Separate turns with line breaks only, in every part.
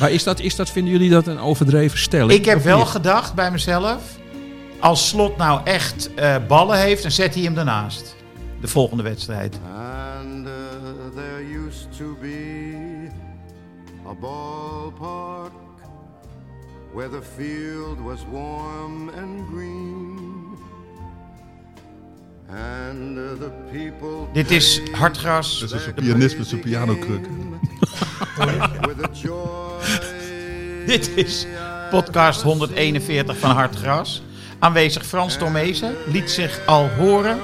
Maar is dat, is dat, vinden jullie dat een overdreven stelling?
Ik heb wel gedacht bij mezelf, als Slot nou echt eh, ballen heeft, dan zet hij hem daarnaast. De volgende wedstrijd.
And uh, there used to be a ballpark where the field was warm and green.
Dit is Hartgras.
Dat is een pianist met zijn pianokruk.
Dit is podcast 141 van Hartgras. Aanwezig Frans Tomezen liet zich al horen.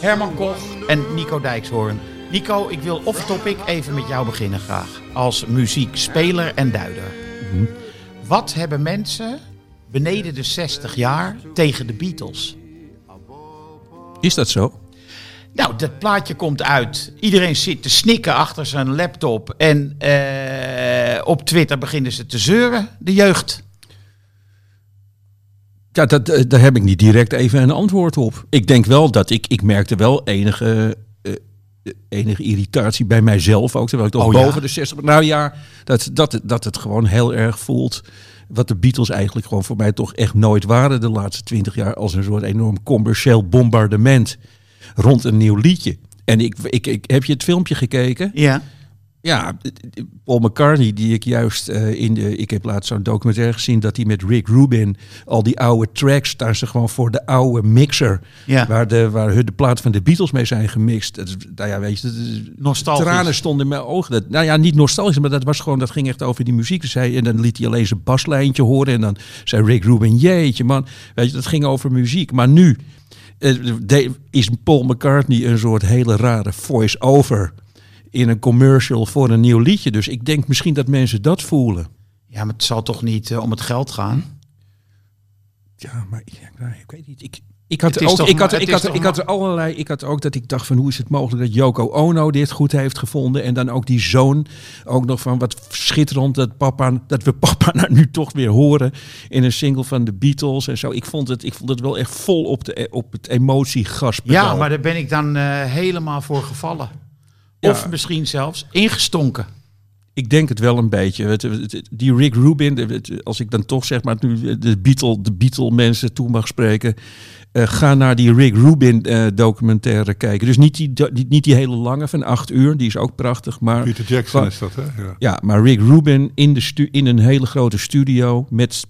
Herman Koch en Nico Dijkshoorn. Nico, ik wil off-topic even met jou beginnen graag. Als muziekspeler en duider. Wat hebben mensen beneden de 60 jaar tegen de Beatles?
Is dat zo?
Nou, dat plaatje komt uit. Iedereen zit te snikken achter zijn laptop. En eh, op Twitter beginnen ze te zeuren, de jeugd.
Ja, dat, eh, daar heb ik niet direct even een antwoord op. Ik denk wel dat ik, ik merkte wel enige, eh, enige irritatie bij mijzelf ook. Terwijl ik toch
Oh ja?
boven de 60 ben. Nou ja, dat, dat, dat het gewoon heel erg voelt. Wat de Beatles eigenlijk gewoon voor mij toch echt nooit waren de laatste twintig jaar. Als een soort enorm commercieel bombardement rond een nieuw liedje. En ik, ik, ik, heb je het filmpje gekeken?
Ja.
Ja, Paul McCartney, die ik juist eh, in de. Ik heb laatst zo'n documentaire gezien dat hij met Rick Rubin al die oude tracks, staan ze gewoon voor de oude mixer.
Ja.
Waar, de, waar hun de plaat van de Beatles mee zijn gemixt. Dat, nou ja, weet je, dat is-
Nostalgisch.
tranen stonden in mijn ogen. Dat, nou ja, niet nostalgisch, maar dat was gewoon, dat ging echt over die muziek. Dus hij, en dan liet hij alleen zijn baslijntje horen. En dan zei Rick Rubin, jeetje man, weet je, dat ging over muziek. Maar nu eh, de- is Paul McCartney een soort hele rare voice-over in een commercial voor een nieuw liedje. Dus ik denk misschien dat mensen dat voelen.
Ja, maar het zal toch niet eh, om het geld gaan?
Ja, maar ja, nou, ik weet niet. Ik, ik had ook, ik had, ik had, ik had er allerlei. Ik had ook dat ik dacht van hoe is het mogelijk dat Yoko Ono dit goed heeft gevonden en dan ook die zoon ook nog van wat schitterend dat papa dat we papa nou nu toch weer horen in een single van de Beatles en zo. Ik vond het, ik vond het wel echt vol op de op het emotiegas.
Ja, maar daar ben ik dan eh, helemaal voor gevallen.
Ja.
Of misschien zelfs ingestonken.
Ik denk het wel een beetje. Het- het- het- Die Rick Rubin, als ik dan toch zeg maar nu de Beatle, de Beatle mensen toe mag spreken. eh, ga naar die Rick Rubin eh, documentaire kijken. Dus niet die, niet die hele lange van acht uur, die is ook prachtig. Maar,
Peter Jackson is dat, hè? Ja.
ja, maar Rick Rubin in, de stu in een hele grote studio met,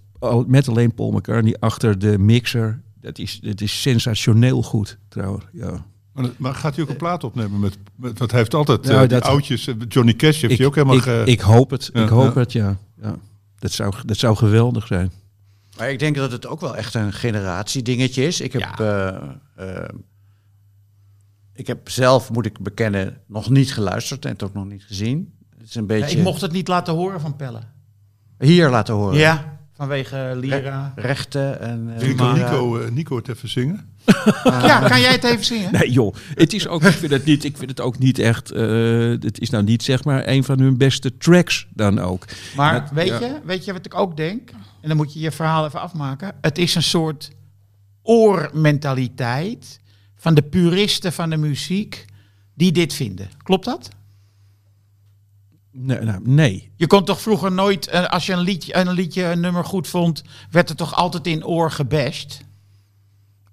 met alleen Paul McCartney achter de mixer. Dat is, dat is sensationeel goed trouwens. Ja.
Maar, maar gaat hij ook een plaat opnemen met, met hij heeft altijd
Nou,
eh,
dat-
oudjes. eh, Johnny Cash heeft hij ook helemaal
ik,
ge-
ik hoop het.
Ja,
ik hoop
ja.
het, ja. ja. Dat, zou, dat zou geweldig zijn.
Maar ik denk dat het ook wel echt een generatiedingetje is. Ik heb, eh, ik heb zelf, moet ik bekennen, nog niet geluisterd en het ook nog niet gezien. Het is een
Ja,
beetje
ik mocht het niet laten horen van Pelle.
hier laten horen.
Ja, vanwege Lira.
Rechten en... eh,
Nico, Nico het even zingen.
Ja, kan jij het even zingen?
Nee joh, het is ook, ik, vind het niet, ik vind het ook niet echt, eh, het is nou niet zeg maar een van hun beste tracks dan ook.
Maar
Dat-
weet,
ja.
je, weet je wat ik ook denk? En dan moet je je verhaal even afmaken. Het is een soort oormentaliteit van de puristen van de muziek die dit vinden. Klopt dat?
Nee, nou, nee.
Je kon toch vroeger nooit, eh, als je een liedje, een liedje, een nummer goed vond, werd er toch altijd in oor gebashed?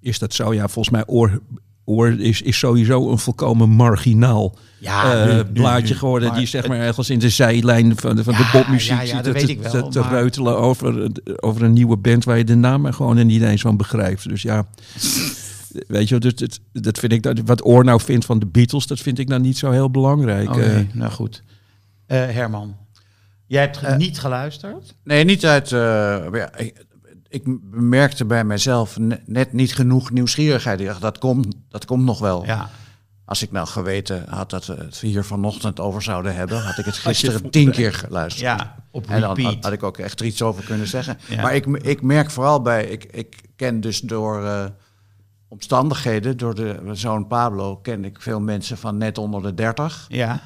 Is dat zo? Ja, volgens mij oor, oor is, is sowieso een volkomen marginaal
Ja,
eh,
nu- nu-
blaadje
nu.
geworden.
Maar
die zeg maar ergens in de zijlijn van de, van de popmuziek
ja, ja,
zit
dat
te-
weet ik wel,
te, te
maar-
reutelen over, over een nieuwe band waar je de naam gewoon niet eens van begrijpt. Dus ja, weet je, dus, dat, dat vind ik, dat, wat Oor nou vindt van de Beatles, dat vind ik nou niet zo heel belangrijk.
Oké,
eh.
nou goed. Eh, Herman, jij hebt niet geluisterd?
Nee, niet uit... eh, maar ja, ik, ik bemerkte bij mijzelf ne- net niet genoeg nieuwsgierigheid. Ik dacht, dat komt, dat komt nog wel.
Ja.
Als ik nou geweten had dat we het hier vanochtend over zouden hebben, had ik het gisteren tien keer geluisterd.
Ja, op
En dan had,
repeat.
had ik ook echt er iets over kunnen zeggen.
Ja.
Maar ik, ik merk vooral bij, ik, ik ken dus door eh, omstandigheden, door de mijn zoon Pablo, ken ik veel mensen van net onder de 30.
Ja,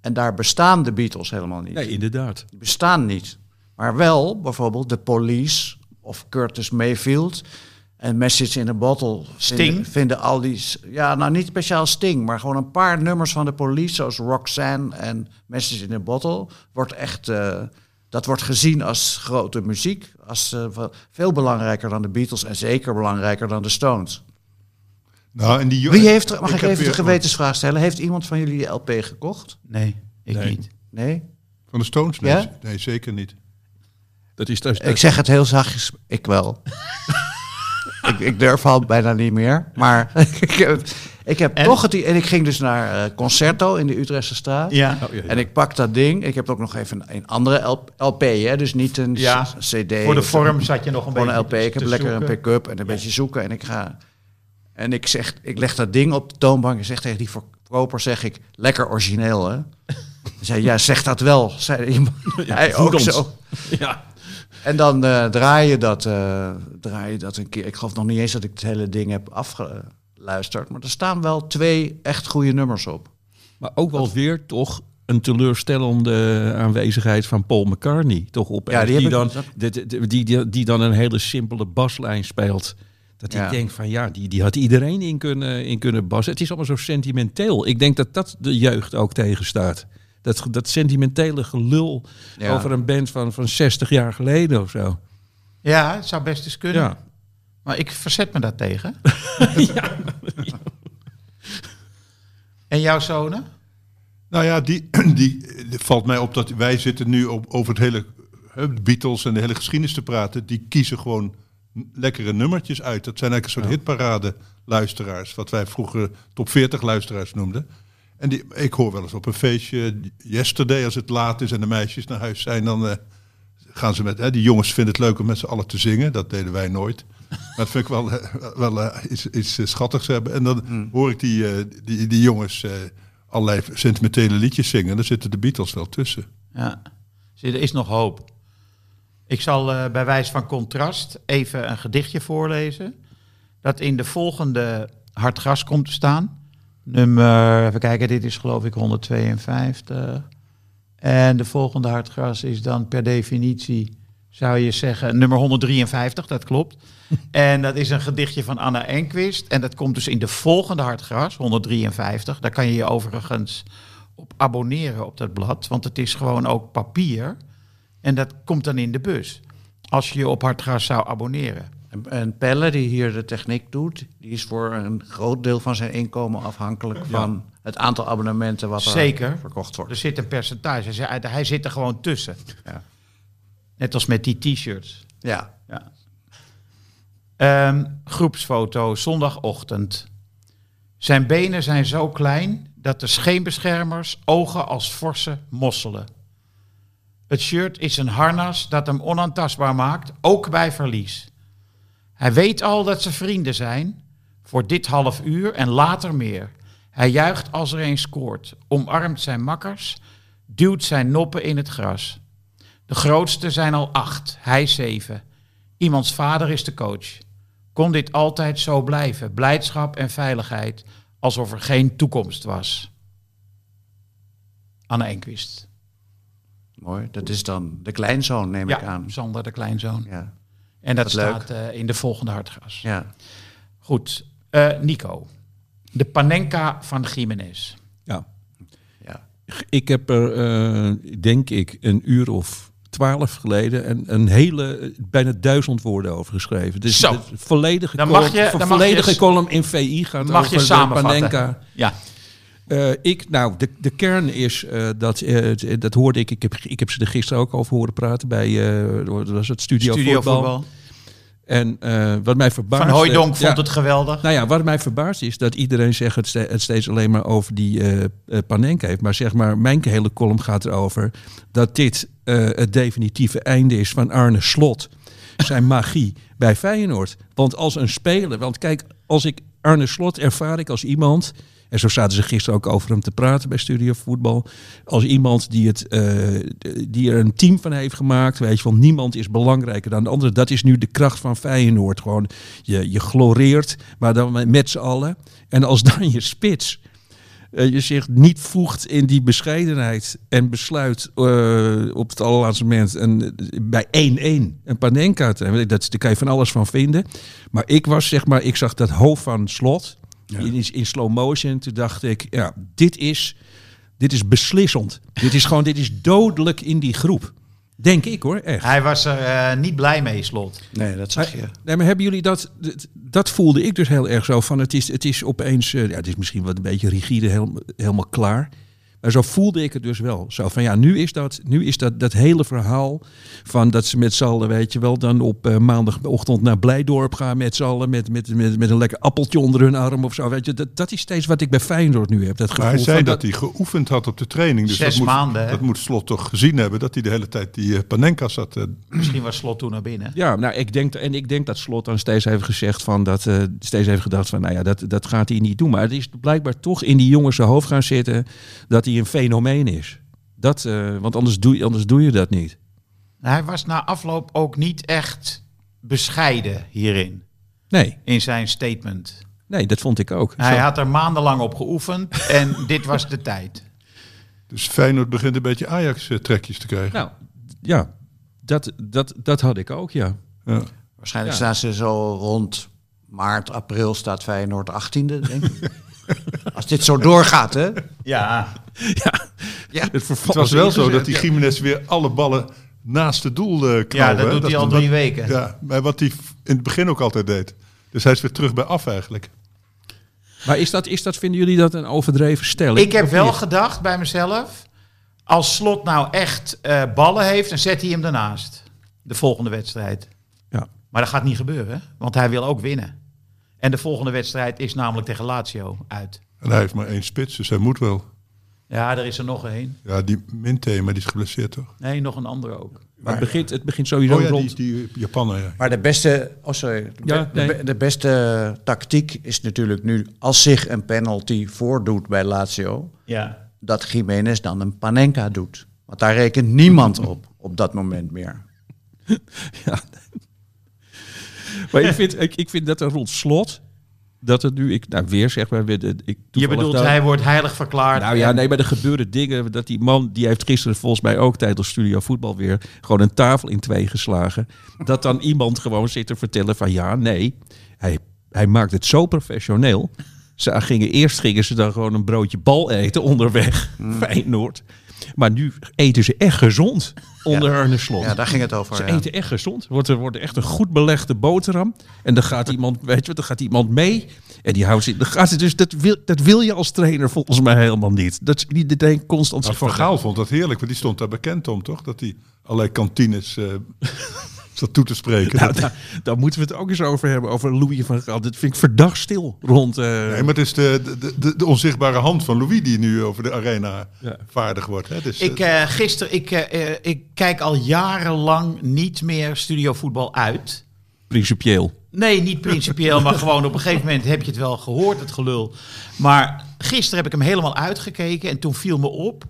En daar bestaan de Beatles helemaal niet.
Nee, inderdaad.
Die bestaan niet. Maar wel bijvoorbeeld de Police of Curtis Mayfield en Message in a Bottle.
Sting?
Vinden, vinden al die... Ja, nou niet speciaal Sting, maar gewoon een paar nummers van de Police, zoals Roxanne en Message in a Bottle, wordt echt... eh, dat wordt gezien als grote muziek, als eh, veel belangrijker dan de Beatles en zeker belangrijker dan de Stones.
Nou, en die
Wie heeft, er- mag ik, even de gewetensvraag stellen? Heeft iemand van jullie die LP gekocht?
nee, ik
Nee.
niet.
Nee?
Van de Stones? Nee,
Ja?
nee zeker niet.
Dat is, dat is-
Ik zeg het heel zachtjes, ik wel. ik, ik durf al bijna niet meer. Maar ik heb, ik heb
En?
toch het... En ik ging dus naar eh, Concerto in de Utrechtse straat.
Ja,
Oh, ja, ja.
En ik pak dat ding. Ik heb ook nog even een, een andere LP, LP, hè? dus niet een CD.
voor de
of-
vorm zat je nog een beetje
een LP. Ik heb lekker een pick-up en een beetje zoeken. En ik ga... En ik, zeg, ik leg dat ding op de toonbank en zeg tegen die verkoper, zeg ik, lekker origineel, hè? Zei, ja, zeg dat wel, zei iemand. Hij ook
ons.
zo.
ja.
En dan eh, draai, je dat, eh, draai je dat een keer. Ik geloof nog niet eens dat ik het hele ding heb afgeluisterd. Maar er staan wel twee echt goede nummers op.
Maar ook wel weer toch een teleurstellende aanwezigheid van Paul McCartney. Toch op
Ja, die
dan, die, die, die, dan een hele simpele baslijn speelt. Dat
Ja.
ik denk van ja, die, die had iedereen in kunnen, in kunnen bassen. Het is allemaal zo sentimenteel. Ik denk dat dat de jeugd ook tegenstaat. Dat, dat sentimentele gelul
Ja.
over een band van, van 60 jaar geleden of zo.
Ja, het zou best eens kunnen.
Ja.
Maar ik verzet me daar tegen. En jouw zonen?
Nou ja, die, die, die valt mij op dat wij zitten nu op, over het hele de Beatles en de hele geschiedenis te praten. Die kiezen gewoon lekkere nummertjes uit. Dat zijn eigenlijk een soort hitparade luisteraars. Wat wij vroeger top 40 luisteraars noemden. En die, ik hoor wel eens op een feestje, yesterday, als het laat is en de meisjes naar huis zijn, dan eh, gaan ze met, hè, die jongens vinden het leuk om met z'n allen te zingen. Dat deden wij nooit. Maar dat vind ik wel, eh, wel eh, iets, iets schattigs hebben. En dan hoor ik die, die, die jongens allerlei sentimentele liedjes zingen. Daar zitten de Beatles wel tussen.
Ja. Zie, er is nog hoop. Ik zal bij wijze van contrast even een gedichtje voorlezen. Dat in de volgende Hartgras komt te staan. Nummer, even kijken, dit is geloof ik 152. En de volgende Hartgras is dan per definitie, zou je zeggen, nummer 153, dat klopt. En dat is een gedichtje van Anna Enquist. En dat komt dus in de volgende Hartgras, 153. Daar kan je je overigens op abonneren op dat blad. Want het is gewoon ook papier. En dat komt dan in de bus. Als je je op Hartgras zou abonneren.
En, en Pelle, die hier de techniek doet, die is voor een groot deel van zijn inkomen afhankelijk van het aantal abonnementen wat er verkocht wordt.
Er zit een percentage. Hij, hij zit er gewoon tussen.
Ja.
Net als met die t-shirts.
Ja.
Ja. Ehm, groepsfoto, zondagochtend. Zijn benen zijn zo klein dat de scheenbeschermers ogen als forse mosselen. Het shirt is een harnas dat hem onaantastbaar maakt, ook bij verlies. Hij weet al dat ze vrienden zijn, voor dit half uur en later meer. Hij juicht als er een scoort, omarmt zijn makkers, duwt zijn noppen in het gras. De grootste zijn al acht, hij zeven. Iemands vader is de coach. Kon dit altijd zo blijven? Blijdschap en veiligheid, alsof er geen toekomst was. Anne Enquist.
Mooi. Dat is dan de kleinzoon, neem ik
Ja,
aan.
Sander de kleinzoon.
Ja.
En dat staat eh, in de volgende hartgras.
ja.
Goed, Eh, Nico. De Panenka van Jiménez.
Ja.
ja.
Ik heb er, eh, denk ik, een uur of twaalf geleden een, een hele, bijna duizend woorden over geschreven. Dus
Zo.
volledige,
Dan
column,
mag je- dan
de
mag je
volledige column in VI gaat
Mag
over
je
de
samenvatten?
Panenka.
Ja.
Eh, ik, nou, de, de kern is eh, dat, het- dat hoorde ik, ik heb, ik heb ze er gisteren ook over horen praten bij, wat was het Studio,
Studio
Voetbal.
voetbal.
En wat mij verbaasde...
Van Hooijdonk
ja,
vond het geweldig.
nou ja, wat mij verbaast is dat iedereen zegt het, ste- het steeds alleen maar over die Panenka heeft. Maar zeg maar, mijn hele column gaat erover dat dit het definitieve einde is van Arne Slot. Zijn magie bij Feyenoord. Want als een speler, want kijk, als ik Arne Slot ervaar ik als iemand En zo zaten ze gisteren ook over hem te praten bij Studio Voetbal. Als iemand die, het, eh, die er een team van heeft gemaakt. Weet je, van niemand is belangrijker dan de andere. Dat is nu de kracht van Feyenoord. Gewoon, je, je gloreert, maar dan met z'n allen. En als dan je spits eh, je zich niet voegt in die bescheidenheid en besluit eh, op het allerlaatste moment en, bij 1-1 een Panenka te hebben. Dat, daar kan je van alles van vinden. Maar ik was zeg maar, ik zag dat hoofd van Slot in, in slow motion. Toen dacht ik, ja, dit is, dit is beslissend. Dit is gewoon, dit is dodelijk in die groep. Denk ik hoor, echt.
Hij was er eh, niet blij mee, Slot.
Nee, dat zag je.
Nee, maar hebben jullie dat, dat, dat voelde ik dus heel erg zo van het is, het is opeens, eh, ja, het is misschien wat een beetje rigide, heel, helemaal klaar. Maar zo voelde ik het dus wel. Zo van ja, nu is dat, nu is dat, dat hele verhaal van dat ze met z'n allen, weet je wel, dan op eh, maandagochtend naar Blijdorp gaan met z'n allen, met, met, met, met een lekker appeltje onder hun arm of zo. Weet je, dat, dat is steeds wat ik bij Feyenoord nu heb. Dat gevoel
Maar hij zei
van
dat hij geoefend had op de training. Dus
Zes
dat moet,
maanden, hè?
Dat moet Slot toch gezien hebben, dat hij de hele tijd die eh, Panenka zat. eh,
Misschien was Slot toen naar binnen.
Ja, nou, ik denk, en ik denk dat Slot dan steeds heeft gezegd van dat, eh, steeds heeft gedacht van, nou ja, dat, dat gaat hij niet doen. Maar het is blijkbaar toch in die jongens zijn hoofd gaan zitten dat hij een fenomeen is. Dat, eh, want anders doe, je- anders doe je dat niet.
Hij was na afloop ook niet echt bescheiden hierin,
Nee,
in zijn statement.
nee, dat vond ik ook.
Hij
Zo-
had er maandenlang op geoefend en dit was de tijd.
dus Feyenoord begint een beetje Ajax-trekjes te krijgen.
Nou, ja, dat, dat, dat had ik ook, ja.
Ja.
Waarschijnlijk
Ja.
staan ze zo rond maart, april staat Feyenoord 18e, denk ik. Als dit zo doorgaat, hè?
Ja,
Het,
Het was wel zo dat die Jiménez weer alle ballen naast het doel eh knalde.
ja dat
hè.
doet hij al drie
wat-
weken.
Ja, maar wat hij in het begin ook altijd deed. Dus hij is weer terug bij af eigenlijk.
Maar is dat, is dat, vinden jullie dat een overdreven stelling?
Ik heb wel
niet?
gedacht bij mezelf, als Slot nou echt eh, ballen heeft, dan zet hij hem ernaast. De volgende wedstrijd.
Ja.
Maar dat gaat niet gebeuren, want hij wil ook winnen. En de volgende wedstrijd is namelijk tegen Lazio uit.
En hij heeft maar één spits, dus hij moet wel.
Ja, er is er nog één.
Ja, die Minte, maar die is geblesseerd toch?
Nee, nog een andere ook.
Maar het begint, het begint sowieso
Oh ja,
rond.
die, die Japaner, ja.
Maar de beste, oh sorry, de,
Ja,
be- de
nee.
be- de beste tactiek is natuurlijk nu, als zich een penalty voordoet bij Lazio,
Ja.
dat Jiménez dan een Panenka doet. Want daar rekent niemand op, op dat moment meer.
Maar ik vind, ik, ik vind dat er rond slot, dat het nu, ik, nou weer zeg maar, weer ik,
Je bedoelt, hij wordt heilig verklaard.
Nou ja, nee, maar er gebeuren dingen. Dat die man, die heeft gisteren volgens mij ook tijdens Studio Voetbal weer gewoon een tafel in twee geslagen. Dat dan iemand gewoon zit te vertellen van ja, nee, hij, hij maakt het zo professioneel. Ze gingen, eerst gingen ze dan gewoon een broodje bal eten onderweg, Feyenoord. Maar nu eten ze echt gezond onder Arne Slot.
Ja, daar ging het over.
Ze
ja.
eten echt gezond. Wordt er wordt er echt een goed belegde boterham. En dan gaat iemand, weet je wat, dan gaat iemand mee. En die houdt zich. Dan gaat het dus, dat, wil, dat wil je als trainer volgens mij helemaal niet. Dat is niet denk constant
Maar Van Gaal vond dat heerlijk, want die stond daar bekend om, toch? Dat hij allerlei kantines eh zat toe te spreken.
Nou,
Dat-
daar, daar moeten we het ook eens over hebben. Over Louis van Gaal. Dat vind ik verdacht stil rond. eh,
nee, maar het is de, de, de, de onzichtbare hand van Louis die nu over de arena
Ja.
vaardig wordt. Hè? Dus,
Ik,
eh,
eh gisteren, ik, ik kijk al jarenlang niet meer studiovoetbal uit.
Principieel.
Nee, niet principieel, maar gewoon op een gegeven moment heb je het wel gehoord, het gelul. Maar gisteren heb ik hem helemaal uitgekeken en toen viel me op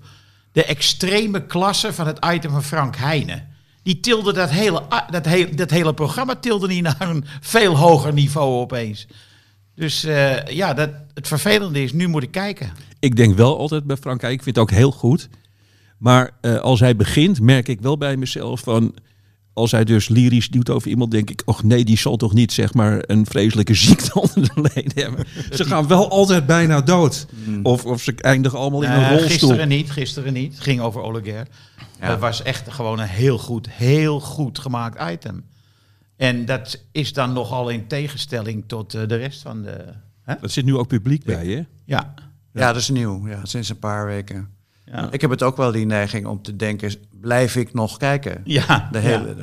de extreme klasse van het item van Frank Heijnen. Die tilde dat hele, dat, hele, dat hele programma tilde niet naar een veel hoger niveau opeens. Dus eh, ja, dat, het vervelende is, nu moet ik kijken.
Ik denk wel altijd bij Frankrijk. Ik vind het ook heel goed. Maar eh, als hij begint, merk ik wel bij mezelf van. Als hij dus lyrisch doet over iemand, denk ik, och nee, die zal toch niet zeg maar een vreselijke ziekte onder de leden hebben. Ze gaan wel altijd bijna dood. Of, of ze eindigen allemaal in een
Eh,
rolstoel.
Gisteren niet, gisteren niet. Het ging over Oleguer. Dat was echt gewoon een heel goed, heel goed gemaakt item. En dat is dan nogal in tegenstelling tot eh, de rest van de... Hè?
Er zit nu ook publiek bij, hè?
Ja.
Ja, dat is nieuw. Ja, sinds een paar weken.
Ja.
Ik heb het ook wel die neiging om te denken, blijf ik nog kijken?
Ja,
De hele,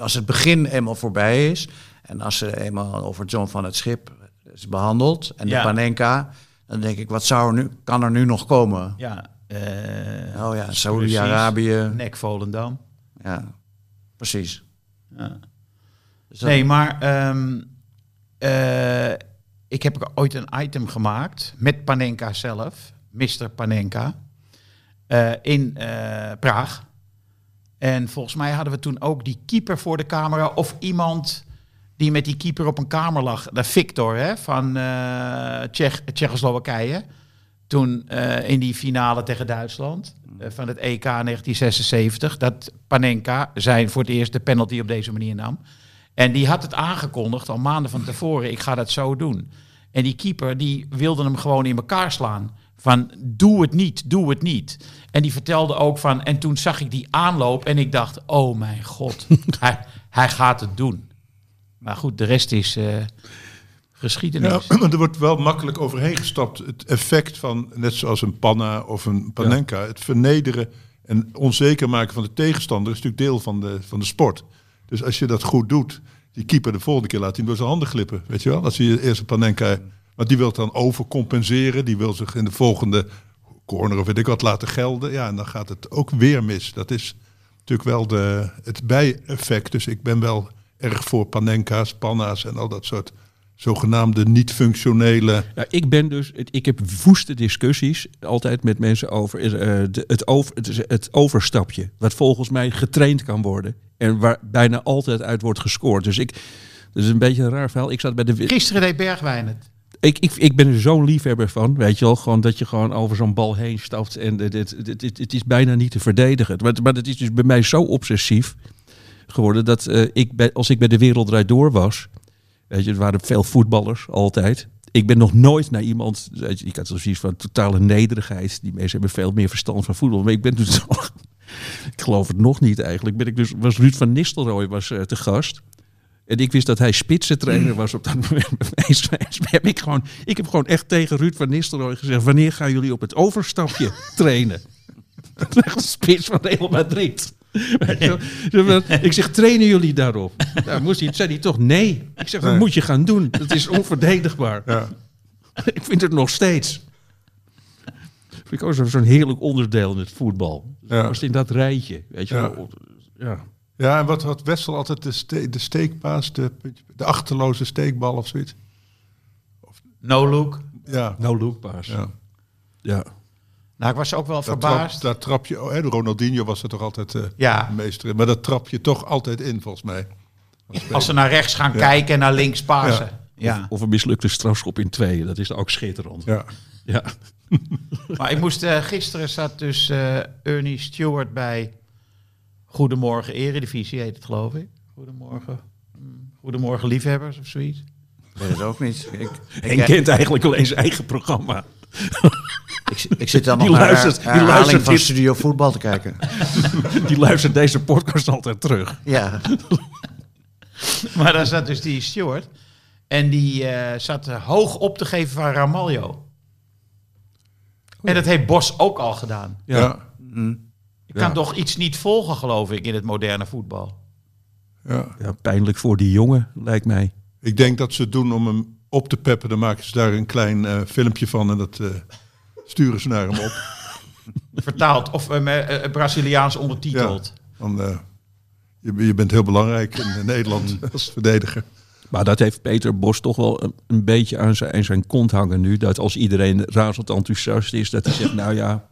Als het begin eenmaal voorbij is en als ze eenmaal over John van het Schip is behandeld en
Ja.
de Panenka, dan denk ik, wat zou er nu, kan er nu nog komen?
ja. eh,
Oh ja, Saoedi-Arabië.
Nek Volendam.
Ja, precies.
Ja.
Dus
Nee, maar ehm, eh, ik heb ooit een item gemaakt met Panenka zelf, Mr. Panenka, eh, in eh, Praag. En volgens mij hadden we toen ook die keeper voor de camera of iemand die met die keeper op een kamer lag. De Victor hè, van eh Tsjech, Tsjechoslowakije. Toen in die finale tegen Duitsland van het EK 1976. Dat Panenka zijn voor het eerst de penalty op deze manier nam. En die had het aangekondigd al maanden van tevoren. Ik ga dat zo doen. En die keeper die wilde hem gewoon in elkaar slaan. Van doe het niet, doe het niet. En die vertelde ook van. En toen zag ik die aanloop en ik dacht: oh mijn god, hij, hij gaat het doen. Maar goed, de rest is eh, geschiedenis.
Ja, maar er wordt wel makkelijk overheen gestapt. Het effect van, net zoals een Panna of een Panenka, het vernederen en onzeker maken van de tegenstander is natuurlijk deel van de, van de sport. Dus als je dat goed doet, die keeper de volgende keer laat hij door zijn handen glippen. Weet je wel? Als hij eerst een Panenka, maar die wil het dan overcompenseren. Die wil zich in de volgende corner of weet ik wat laten gelden. Ja, en dan gaat het ook weer mis. Dat is natuurlijk wel de, het bijeffect. Dus ik ben wel erg voor Panenka's, Panna's en al dat soort zogenaamde niet-functionele...
Ja, ik ben dus, ik heb woeste discussies altijd met mensen over eh, de, het, over, het, het overstapje. Wat volgens mij getraind kan worden. En waar bijna altijd uit wordt gescoord. Dus ik, dat is een beetje een raar verhaal. Ik zat bij de.
Gisteren deed Bergwijn het.
Ik, ik, ik ben er zo'n liefhebber van, weet je wel. Gewoon dat je gewoon over zo'n bal heen stapt. En het, is bijna niet te verdedigen. Maar, maar het is dus bij mij zo obsessief geworden. Dat eh, ik als ik bij de Wereld Door was. Weet je, er waren veel voetballers altijd. Ik ben nog nooit naar iemand. je, Ik had zoiets van totale nederigheid. Die mensen hebben veel meer verstand van voetbal. Maar ik ben dus. ik geloof het nog niet eigenlijk. Ben ik dus, was Ruud van Nistelrooy was eh, te gast. En ik wist dat hij spitsentrainer was op dat moment bij heb ik, gewoon, ik heb gewoon echt tegen Ruud van Nistelrooy gezegd... wanneer gaan jullie op het overstapje trainen? Echt spits van Real Madrid. Ik zeg, trainen jullie daarop? Nou, moest hij, zei hij toch nee. Ik zeg, dat moet je gaan doen. Dat is onverdedigbaar.
Ja.
Ik vind het nog steeds. Vind ik ook zo- zo'n heerlijk onderdeel in het voetbal.
Ja.
Was in dat rijtje. Weet je
Ja.
wel. Ja.
Ja, en wat had Wessel altijd de, ste de steekpaas, de, de achterloze steekbal of zoiets?
No look.
Ja.
Nou, looppaas.
ja.
Ja.
Nou, ik was ook wel verbaasd.
trap, daar trap je, oh, hè, de Ronaldinho was er toch altijd eh
Ja.
meester in. Maar dat trap je toch altijd in, volgens mij.
Als ze naar rechts gaan kijken en naar links pasen. Ja.
Of een mislukte strafschop in tweeën. Dat is ook schitterend.
Ja.
Ja.
Maar ik moest, eh, gisteren zat dus eh, Ernie Stewart bij Goedemorgen Eredivisie, heet het geloof ik. Goedemorgen. mm, Goedemorgen liefhebbers of zoiets.
Ik weet het ook niet. Ik, ik,
En kent eigenlijk alleen zijn eigen programma.
ik, ik zit dan
Die
nog naar
luistert-
een
die luistert
van
dit.
Studio Voetbal te kijken.
Die luistert deze podcast altijd terug.
Ja,
Maar daar zat dus die Stewart. En die eh, zat hoog op te geven van Ramaljo. En dat heeft Bos ook al gedaan.
Ja.
Je kan toch iets niet volgen, geloof ik, in het moderne voetbal.
ja.
Ja, pijnlijk voor die jongen, lijkt mij.
Ik denk dat ze het doen om hem op te peppen. Dan maken ze daar een klein eh, filmpje van en dat eh, sturen ze naar hem op.
Vertaald of eh, met, eh, Braziliaans ondertiteld.
Eh, je, je bent heel belangrijk in Nederland als verdediger.
Maar dat heeft Peter Bos toch wel een, een beetje aan zijn, aan zijn kont hangen nu. Dat als iedereen razend enthousiast is, dat hij zegt, nou ja,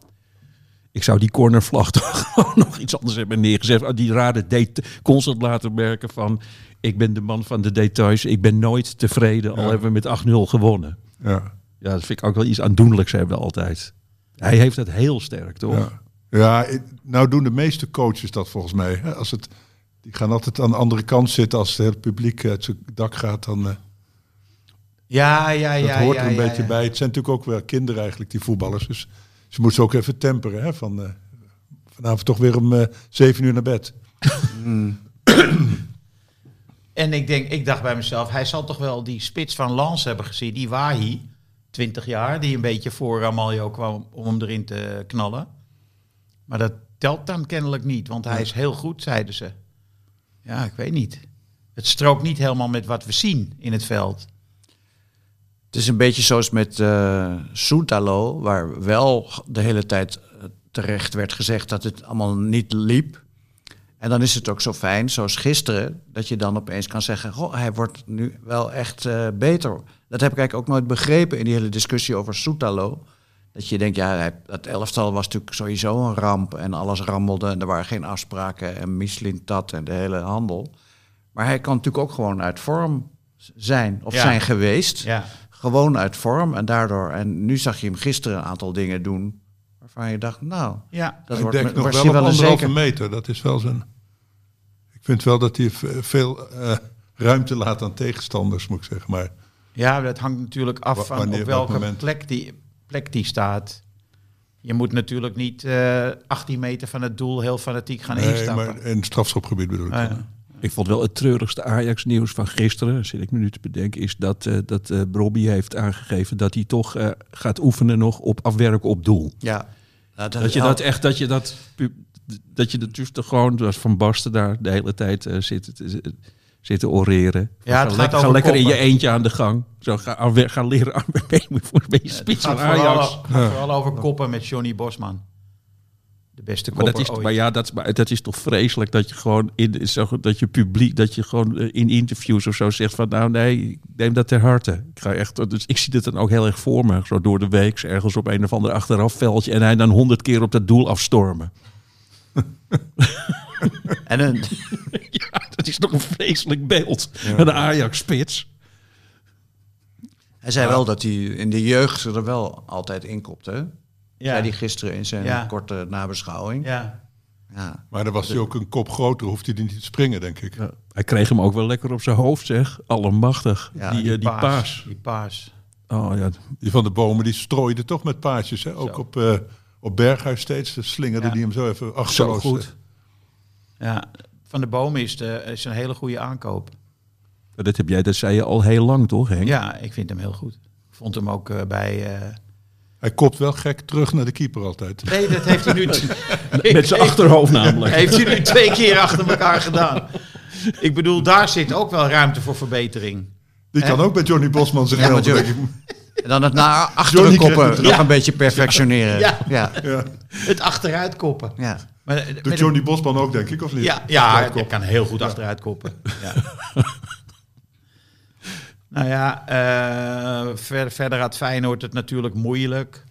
ik zou die cornervlag toch gewoon nog iets anders hebben neergezet. Ah, Die rare constant laten merken van, ik ben de man van de details. Ik ben nooit tevreden, al
Ja.
hebben we met 8-0 gewonnen.
Ja.
Ja, dat vind ik ook wel iets aandoenlijks hebben altijd. Hij heeft het heel sterk, toch?
Ja. Ja, nou doen de meeste coaches dat volgens mij. hè. Als het, die gaan altijd aan de andere kant zitten als het hele publiek uit zijn dak gaat. Dan, eh,
Ja, ja, ja.
dat hoort
ja,
er een
ja,
beetje
ja.
bij. Het zijn natuurlijk ook wel kinderen eigenlijk, die voetballers. Dus ze moeten ze ook even temperen. Hè, van, eh, vanavond toch weer om eh, zeven uur naar bed.
En ik, denk, ik dacht bij mezelf, hij zal toch wel die spits van Lans hebben gezien, die Wahi, 20 jaar, die een beetje voor Ramaljo kwam om hem erin te knallen. Maar dat telt dan kennelijk niet, want hij is heel goed, zeiden ze. Ja, ik weet niet. Het strookt niet helemaal met wat we zien in het veld.
Het is een beetje zoals met eh Soetalo, waar wel de hele tijd eh, terecht werd gezegd dat het allemaal niet liep. En dan is het ook zo fijn, zoals gisteren, dat je dan opeens kan zeggen: Goh, hij wordt nu wel echt eh, beter. Dat heb ik eigenlijk ook nooit begrepen in die hele discussie over Soetalo. Dat je denkt, ja, dat elftal was natuurlijk sowieso een ramp en alles rammelde en er waren geen afspraken en Michelin tat en de hele handel. Maar hij kan natuurlijk ook gewoon uit vorm zijn of
Ja.
zijn geweest.
Ja.
Gewoon uit vorm en daardoor. En nu zag je hem gisteren een aantal dingen doen waarvan je dacht, nou,
Ja.
dat
hij
wordt me-
nog wel op
wel een
anderhalve
zeker.
meter. Dat is wel zijn... Ik vind wel dat hij veel eh, ruimte laat aan tegenstanders, moet ik zeggen. Maar
Ja, dat hangt natuurlijk af van
wanneer,
op
welk
welke
moment?
plek die, plek die staat. Je moet natuurlijk niet eh 18 meter van het doel heel fanatiek gaan
nee,
instappen.
maar in het strafschopgebied bedoel ik.
Ah,
dan.
ja.
Ik vond wel het treurigste Ajax-nieuws van gisteren, zit ik me nu te bedenken, is dat, eh dat eh Robbie heeft aangegeven dat hij toch eh, gaat oefenen nog op afwerken op doel.
Ja. Nou,
Dat je dat echt, dat je dat, dat je dus toch gewoon, zoals Van Basten daar de hele tijd zit, te- zit te oreren.
Ja, het
ga
gaat
lekker, ga lekker in je eentje aan de gang. Zo, ga, ga leren aan voor ben je
Het
spits
gaat
van
vooral,
Ajax.
gaat vooral over koppen met Johnny Bosman. De beste
Maar dat, is,
ooit.
maar ja, dat, maar dat is toch vreselijk dat je gewoon in zo, dat je publiek, dat je gewoon eh, in interviews of zo zegt van nou nee, ik neem dat ter harte. Ik ga echt, dus ik zie dit dan ook heel erg voor me, zo door de week ergens op een of ander achterafveldje en hij dan honderd keer op dat doel afstormen.
En een,
Ja, dat is toch een vreselijk beeld. Een Ajax-spits.
hij zei wel dat hij in de jeugd er wel altijd inkopte. hè?
Ja.
Zei hij gisteren in zijn
Ja.
korte nabeschouwing.
ja.
Ja.
Maar dan was hij ook een kop groter, hoeft hij niet te springen, denk ik.
Hij kreeg hem ook wel lekker op zijn hoofd, zeg. Allemachtig.
Ja,
die, die, die paas.
Die paas.
Oh ja,
Die van de bomen, die strooide toch met paasjes. Hè? Ook op, eh, op Berghuis steeds. De slingerde
Ja.
die hem zo even
zo
achterloos.
goed.
Ja. Van de bomen is, de, is een hele goede aankoop.
Dat heb jij, dat zei je al heel lang, toch, Henk?
Ja, ik vind hem heel goed. Ik vond hem ook eh, bij... eh,
Hij kopt wel gek terug naar de keeper altijd.
Nee, dat heeft hij nu...
Met zijn achterhoofd namelijk.
Heeft hij nu twee keer achter elkaar gedaan. Ik bedoel, daar zit ook wel ruimte voor verbetering.
Die kan ook bij Johnny Bosman zich
Ja,
helpen.
En dan het naar achteren koppen nog
ja.
een beetje perfectioneren.
Ja.
Ja.
Ja.
Het achteruit koppen.
Ja.
Maar, eh, met
Doet Johnny Bosman ook, denk ik, of niet?
ja, ja hij kan heel goed achteruit koppen. Ja. nou ja, eh, ver- verder had Feyenoord het natuurlijk moeilijk.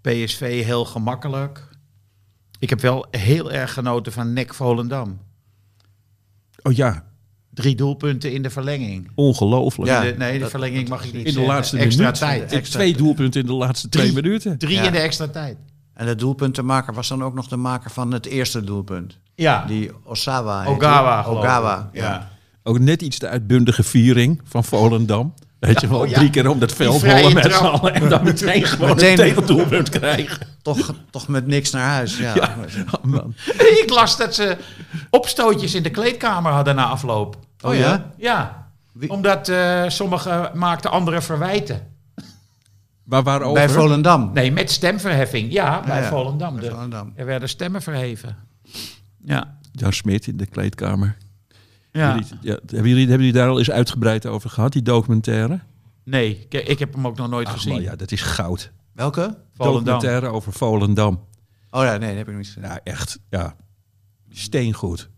PSV heel gemakkelijk. Ik heb wel heel erg genoten van NEC Volendam.
Oh ja,
Drie doelpunten in de verlenging.
ongelooflijk.
Ja.
De- nee, de verlenging mag ik niet
In de
zeggen.
laatste
Extra
minuut.
tijd.
Twee doelpunten in de laatste twee minuten.
Drie
Ja.
in de extra tijd.
En de doelpuntenmaker was dan ook nog de maker van het eerste doelpunt.
Ja,
Die Osawa.
Ogawa.
Ogawa.
Ja.
Ook net iets de uitbundige viering van Volendam. Weet je wel,
oh ja.
drie keer om dat veld rollen met z'n allen. En dan meteen gewoon
Meteen-
een tegendoelpunt krijgen.
Toch, toch met niks naar huis. Ja.
Ja, oh man.
Ik las dat ze opstootjes in de kleedkamer hadden na afloop.
Oh ja?
Ja,
Wie-
omdat eh sommigen maakten anderen verwijten.
Maar waarover?
Bij Volendam.
Nee, met stemverheffing. Ja, bij
ja.
Volendam.
Bij
De-
Volendam.
er werden stemmen verheven. Ja.
Jan Smit in de kleedkamer.
Ja.
Jullie, ja, hebben, jullie, hebben jullie daar al eens uitgebreid over gehad, die documentaire?
Nee, ik, ik heb hem ook nog nooit
Ach,
gezien.
man, ja, dat is goud.
Welke?
Volendam.
Documentaire over Volendam.
Oh ja, nee, dat heb ik niet gezien.
Nou, echt, ja. Steengoed.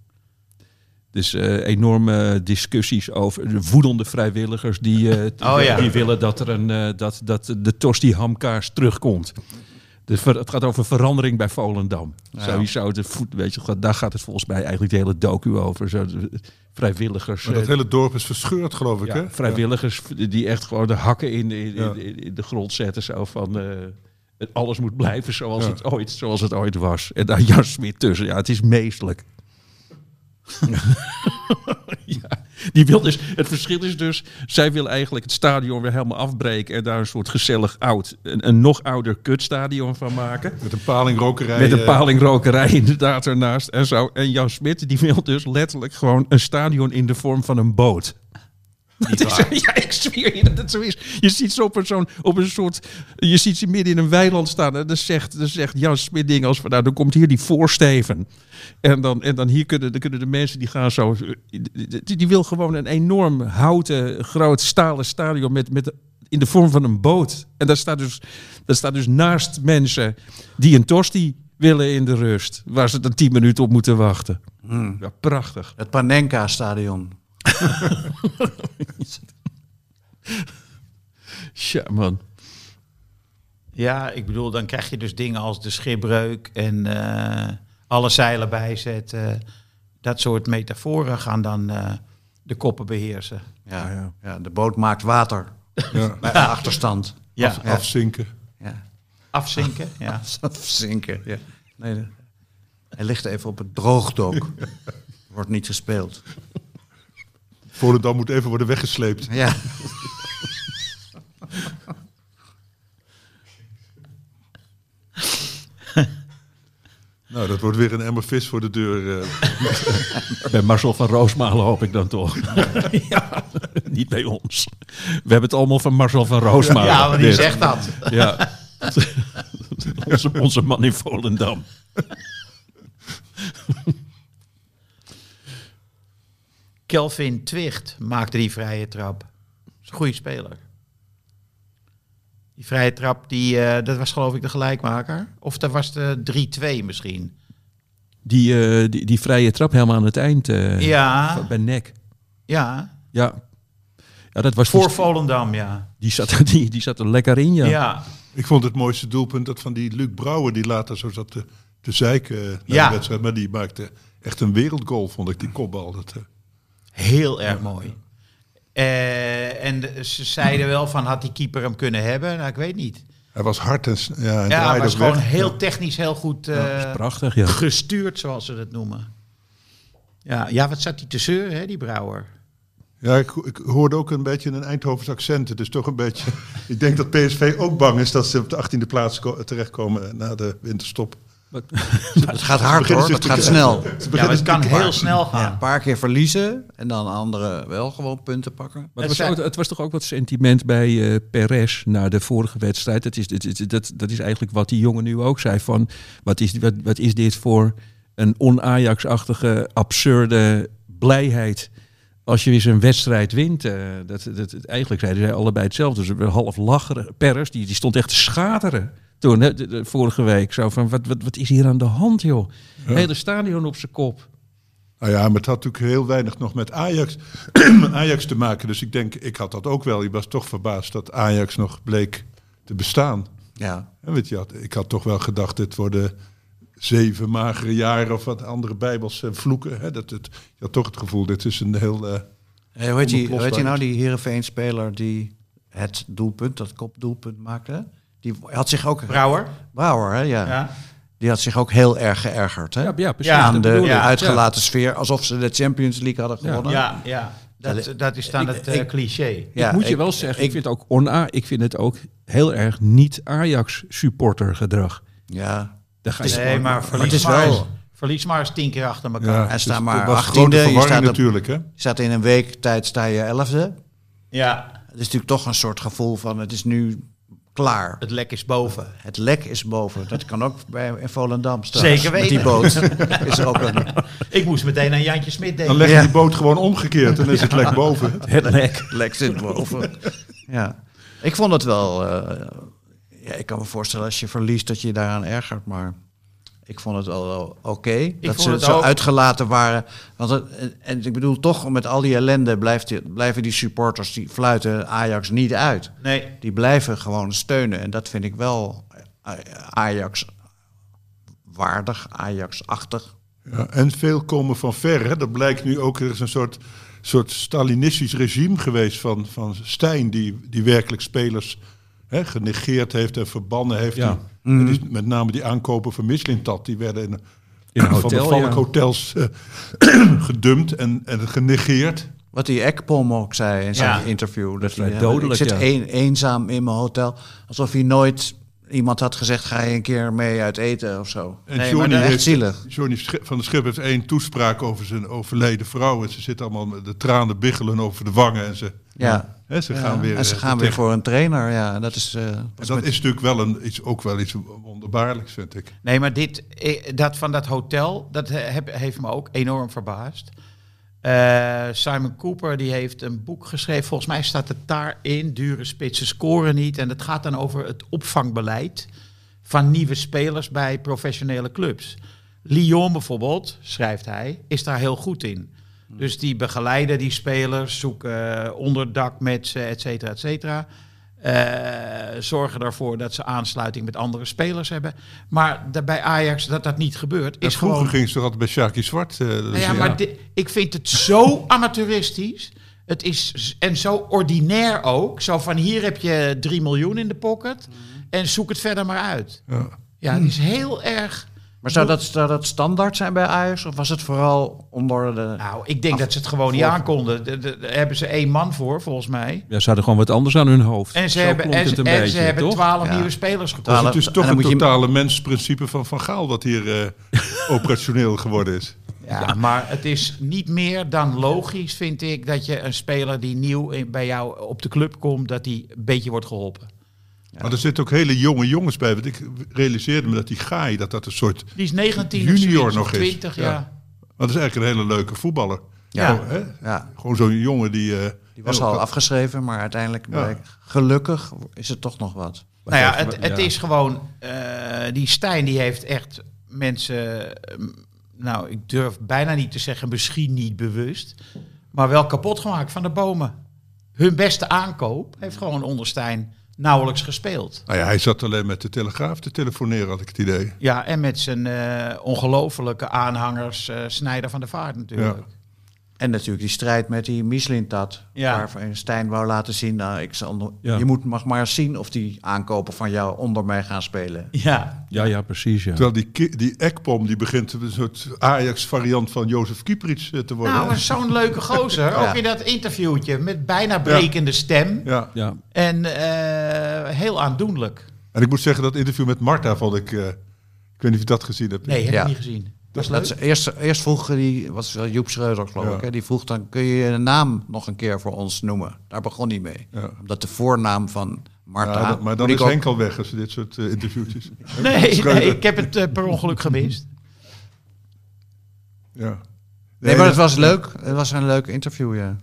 Dus eh, enorme discussies over de woedende vrijwilligers die, eh, die,
Oh, ja.
die willen dat, er een, eh, dat, dat de Tosti hamkaas terugkomt. Ver- het gaat over verandering bij Volendam. Sowieso, de voet, weet je, daar gaat het volgens mij eigenlijk de hele docu over. Zo, de vrijwilligers.
Maar dat
eh,
hele dorp is verscheurd, geloof ik,
ja,
hè?
vrijwilligers die echt gewoon de hakken in, in, in, in de grond zetten. Zo van, eh, alles moet blijven zoals, het ooit, zoals het ooit was. En daar Jan Smit tussen. Ja, het is meestelijk. ja, die wil dus, het verschil is dus, zij wil eigenlijk het stadion weer helemaal afbreken en daar een soort gezellig oud, een, een nog ouder kutstadion van maken.
Met een palingrokerij.
Met een
eh,
palingrokerij inderdaad ernaast en zo. En Jan Smit die wil dus letterlijk gewoon een stadion in de vorm van een boot. Dat is, ja, ik zweer je dat het zo is. Je ziet zo'n, op een soort... Je ziet ze midden in een weiland staan. En dan zegt, dan zegt Jan Smit dingen als van... Nou, dan komt hier die voorsteven. En dan, en dan hier kunnen, dan kunnen de mensen die gaan zo... Die, die wil gewoon een enorm houten, groot stalen stadion... Met, met, in de vorm van een boot. En daar staat dus, daar staat dus naast mensen die een tosti willen in de rust. Waar ze dan tien minuten op moeten wachten.
Hmm.
Ja, prachtig.
Het Panenka-stadion.
Tja, man.
Ja, ik bedoel, dan krijg je dus dingen als de schipbreuk en eh, alle zeilen bijzetten. Dat soort metaforen gaan dan eh, de koppen beheersen.
Ja,
ja.
ja. de boot maakt water
Ja.
bij achterstand.
Ja,
Af- afzinken.
Ja.
afzinken. Ja.
Zinken. Ja. Nee, de- hij ligt even op het droogdok. Wordt niet gespeeld.
Volendam moet even worden weggesleept.
Ja.
Nou, dat wordt weer een emmer vis voor de deur. eh.
Bij Marcel van Roosmalen hoop ik dan toch. ja, niet bij ons. We hebben het allemaal van Marcel van Roosmalen.
ja, maar die
Dit.
zegt dat.
Ja. onze, onze man in Volendam.
Kelvin Twicht maakte die vrije trap. Dat is een goede speler. Die vrije trap, die, eh, dat was geloof ik de gelijkmaker. Of dat was de 3-2 misschien.
Die, eh, die, die vrije trap helemaal aan het eind. eh,
Ja,
Bij nek.
ja.
Ja. Ja, dat was
Voor
die,
Volendam, ja.
die, zat, die, die zat er lekker in, ja.
Ja,
Ik vond het mooiste doelpunt dat van die Luc Brouwer, die later zo zat te, te zeiken eh, na
Ja.
de wedstrijd. Maar die maakte echt een wereldgoal, vond ik, die kopbal. Dat, eh,
heel erg mooi. Eh, en ze zeiden wel van, had die keeper hem kunnen hebben? Nou, ik weet niet.
hij was hard en, ja, en
Ja,
draaide
maar was gewoon
weg.
heel technisch heel goed eh,
prachtig, ja.
gestuurd, zoals ze dat noemen. Ja, ja, wat zat hij te zeuren, hè, die Brouwer?
Ja, ik, ik hoorde ook een beetje een Eindhovens accent. Is toch een beetje... ik denk dat PSV ook bang is dat ze op de 18e plaats ko- terechtkomen na de winterstop.
Het gaat hard hoor, het gaat snel.
Ze
Ja, maar het kan heel snel gaan.
Ja, een paar keer verliezen en dan anderen wel gewoon punten pakken.
Maar
Het
het, was ook- het was toch ook wat sentiment bij eh Perez na de vorige wedstrijd. Dat is, dat, dat, dat is eigenlijk wat die jongen nu ook zei. Van, wat, is, wat, wat is dit voor een on-Ajax-achtige, absurde blijheid... als je weer zo'n wedstrijd wint. eh, dat, dat, eigenlijk zeiden zij allebei hetzelfde. Dus we half lachen. Perez, die, die stond echt te schateren toen, hè, de, de vorige week. Zo van, wat, wat, wat is hier aan de hand, joh? Hele stadion op zijn kop.
Nou ja, maar het had natuurlijk heel weinig nog met Ajax, Ajax te maken. Dus ik denk, ik had dat ook wel. Ik was toch verbaasd dat Ajax nog bleek te bestaan.
Ja,
En weet je, had- ik had toch wel gedacht, dit worden zeven magere jaren of wat andere bijbels vloeken. Hè? Dat het, je had toch het gevoel, dit is een heel... eh,
Hey, hoe heet die, hoe
Onoplosbaar
heet die nou, die Heerenveen-speler die het doelpunt, dat kopdoelpunt maakte? Die had zich ook...
Brouwer?
Brouwer, hè? Ja.
Ja.
Die had zich ook heel erg geërgerd, hè?
Ja, ja precies.
Aan de uitgelaten sfeer, alsof ze de Champions League hadden gewonnen.
Ja, ja. Dat, dat is dan
Ik-
het eh,
ik-
cliché.
Ja,
ik moet je
ik-
wel zeggen, ik,
ik-
vind ook on ik vind het ook heel erg niet Ajax supporter gedrag.
Ja,
Daar ga je
Nee,
gewoon-
maar
het
verlies
is
maar,
wel-
eens, verlies maar eens tien keer achter elkaar.
ja,
Hij staat
dus
maar
het was
18e,
grote
je
verwarring
staat
natuurlijk. Hè?
je staat in een week tijd sta je elfde.
Ja,
Het is natuurlijk toch een soort gevoel van het is nu klaar.
het lek is boven.
Het lek is boven. Dat kan ook bij in Volendam staan.
Zeker
Met die
weten.
boot is er ook een...
Ik moest meteen aan Jantje Smit
Dan
denken.
leg je
Ja.
die boot gewoon omgekeerd en dan is het lek boven.
het lek.
lek zit boven. Ja, ik vond het wel... eh, ja, ik kan me voorstellen als je verliest dat je je daaraan ergert, maar... Ik vond het wel wel oké dat ze
het
zo
ook.
uitgelaten waren. Want het, en, en ik bedoel, toch met al die ellende blijft die- blijven die supporters die fluiten Ajax niet uit.
Nee,
Die blijven gewoon steunen. En dat vind ik wel eh, Ajax waardig, Ajax-achtig.
Ja, en veel komen van ver. Hè? Dat blijkt nu ook, er is een soort, soort Stalinistisch regime geweest van, van Stijn, die, die werkelijk spelers hè, genegeerd heeft en verbannen heeft.
Ja.
Die-
Mhm.
en dus met name die aankopen van Mislintat, die werden in,
In een
van
hotel,
de valkhotels eh, gedumpt en, en genegeerd.
Wat die Ekpom ook zei in zijn
Ja.
interview. Dat
vrij
hij,
dodelijk,
ik zit
ja.
een, eenzaam in mijn hotel. Alsof hij nooit iemand had gezegd, ga je een keer mee uit eten of zo.
En
Nee,
Johnny
maar dat-
heeft-
zielig.
Johnny van der Schip heeft één toespraak over zijn overleden vrouw. En ze zit allemaal met de tranen biggelen over de wangen. En ze,
Ja.
Ze
Ja,
gaan weer.
en ze
eh,
gaan weer
tegen-
voor een trainer. Ja, dat is, eh,
dat
met-
is natuurlijk wel een, iets, ook wel iets wonderbaarlijks, vind ik.
nee, maar dit, eh, dat van dat hotel, dat heb, heeft me ook enorm verbaasd. Eh, Simon Cooper die heeft een boek geschreven. Volgens mij staat het daarin. Dure spitsen scoren niet. En het gaat dan over het opvangbeleid van nieuwe spelers bij professionele clubs. Lyon bijvoorbeeld, schrijft hij, is daar heel goed in. Dus die begeleiden die spelers, zoeken eh, onderdak met ze, et cetera, et cetera. Eh, zorgen ervoor dat ze aansluiting met andere spelers hebben. Maar bij Ajax dat dat niet gebeurt, is
vroeger
gewoon...
ging ze toch altijd bij Sjaki Zwart. eh,
Nou ja, maar ik vind het zo amateuristisch. Het is en zo ordinair ook. Zo van hier heb je 3 miljoen in de pocket. En zoek het verder maar uit.
Ja.
Ja, het is heel erg.
Maar zou dat, zou dat standaard zijn bij Ajax? Of was het vooral onder de...
Nou, ik denk dat ze het gewoon niet aankonden. De- de- Daar hebben ze één man voor, volgens mij.
Ja, ze hadden gewoon wat anders aan hun hoofd.
En ze
Zo
hebben, en,
beetje,
ze hebben twaalf
Ja.
nieuwe spelers gekocht.
Twaalf.
Het is toch een
je-
totale mensprincipe van Van Gaal wat hier eh, operationeel geworden is.
Ja, maar het is niet meer dan logisch, vind ik, dat je een speler die nieuw bij jou op de club komt, dat die een beetje wordt geholpen.
Maar er zitten ook hele jonge jongens bij. Want ik realiseerde me dat die Gaai, dat dat een soort...
Die is 19 of
Junior nog
of
is.
20, ja.
Ja. Maar dat is eigenlijk een hele leuke voetballer.
Ja.
Gewoon, hè?
Ja,
Gewoon zo'n jongen die... eh,
die was al afgeschreven, maar uiteindelijk,
Ja.
gelukkig, is het toch nog wat.
Nou ja, het, het
ja.
is gewoon... eh, die Stijn die heeft echt mensen... ehm, nou, ik durf bijna niet te zeggen, misschien niet bewust... maar wel kapot gemaakt van de bomen. Hun beste aankoop heeft gewoon onder Stijn nauwelijks gespeeld.
Nou ja, hij zat alleen met de Telegraaf te telefoneren, had ik het idee.
Ja, en met zijn eh ongelofelijke aanhangers eh Snijder van de Vaart natuurlijk.
Ja.
En natuurlijk die strijd met die Michelin-tat.
Ja.
Waarvan Stijn wou laten zien, nou, ik zal,
Ja.
je moet mag maar eens zien of die aankopen van jou onder mij gaan spelen.
Ja,
Ja, ja, precies. Ja.
Terwijl die, die Ekpom, die begint een soort Ajax-variant van Jozef Kieprits eh, te worden.
nou, zo'n leuke gozer.
Ja.
Ook in dat interviewtje met bijna brekende stem.
ja.
Ja.
En eh, heel aandoenlijk.
En ik moet zeggen, dat interview met Marta vond ik... eh, ik weet niet of je dat gezien hebt.
Nee, heb
Ja.
ik niet gezien. Was
Dat
leuk.
is, eerst, eerst vroeg die, wel Joep Schreuder geloof
Ja.
ik, hè, die vroeg dan, kun je je naam nog een keer voor ons noemen? Daar begon hij mee.
Ja.
Omdat de voornaam van Marta...
Ja, dat- maar dan is
ook-
Henk al weg als dit soort eh, interviewtjes...
Nee, ik heb het eh, per ongeluk gemist.
Ja.
Nee, maar het was leuk. Het was een leuk interview, ja.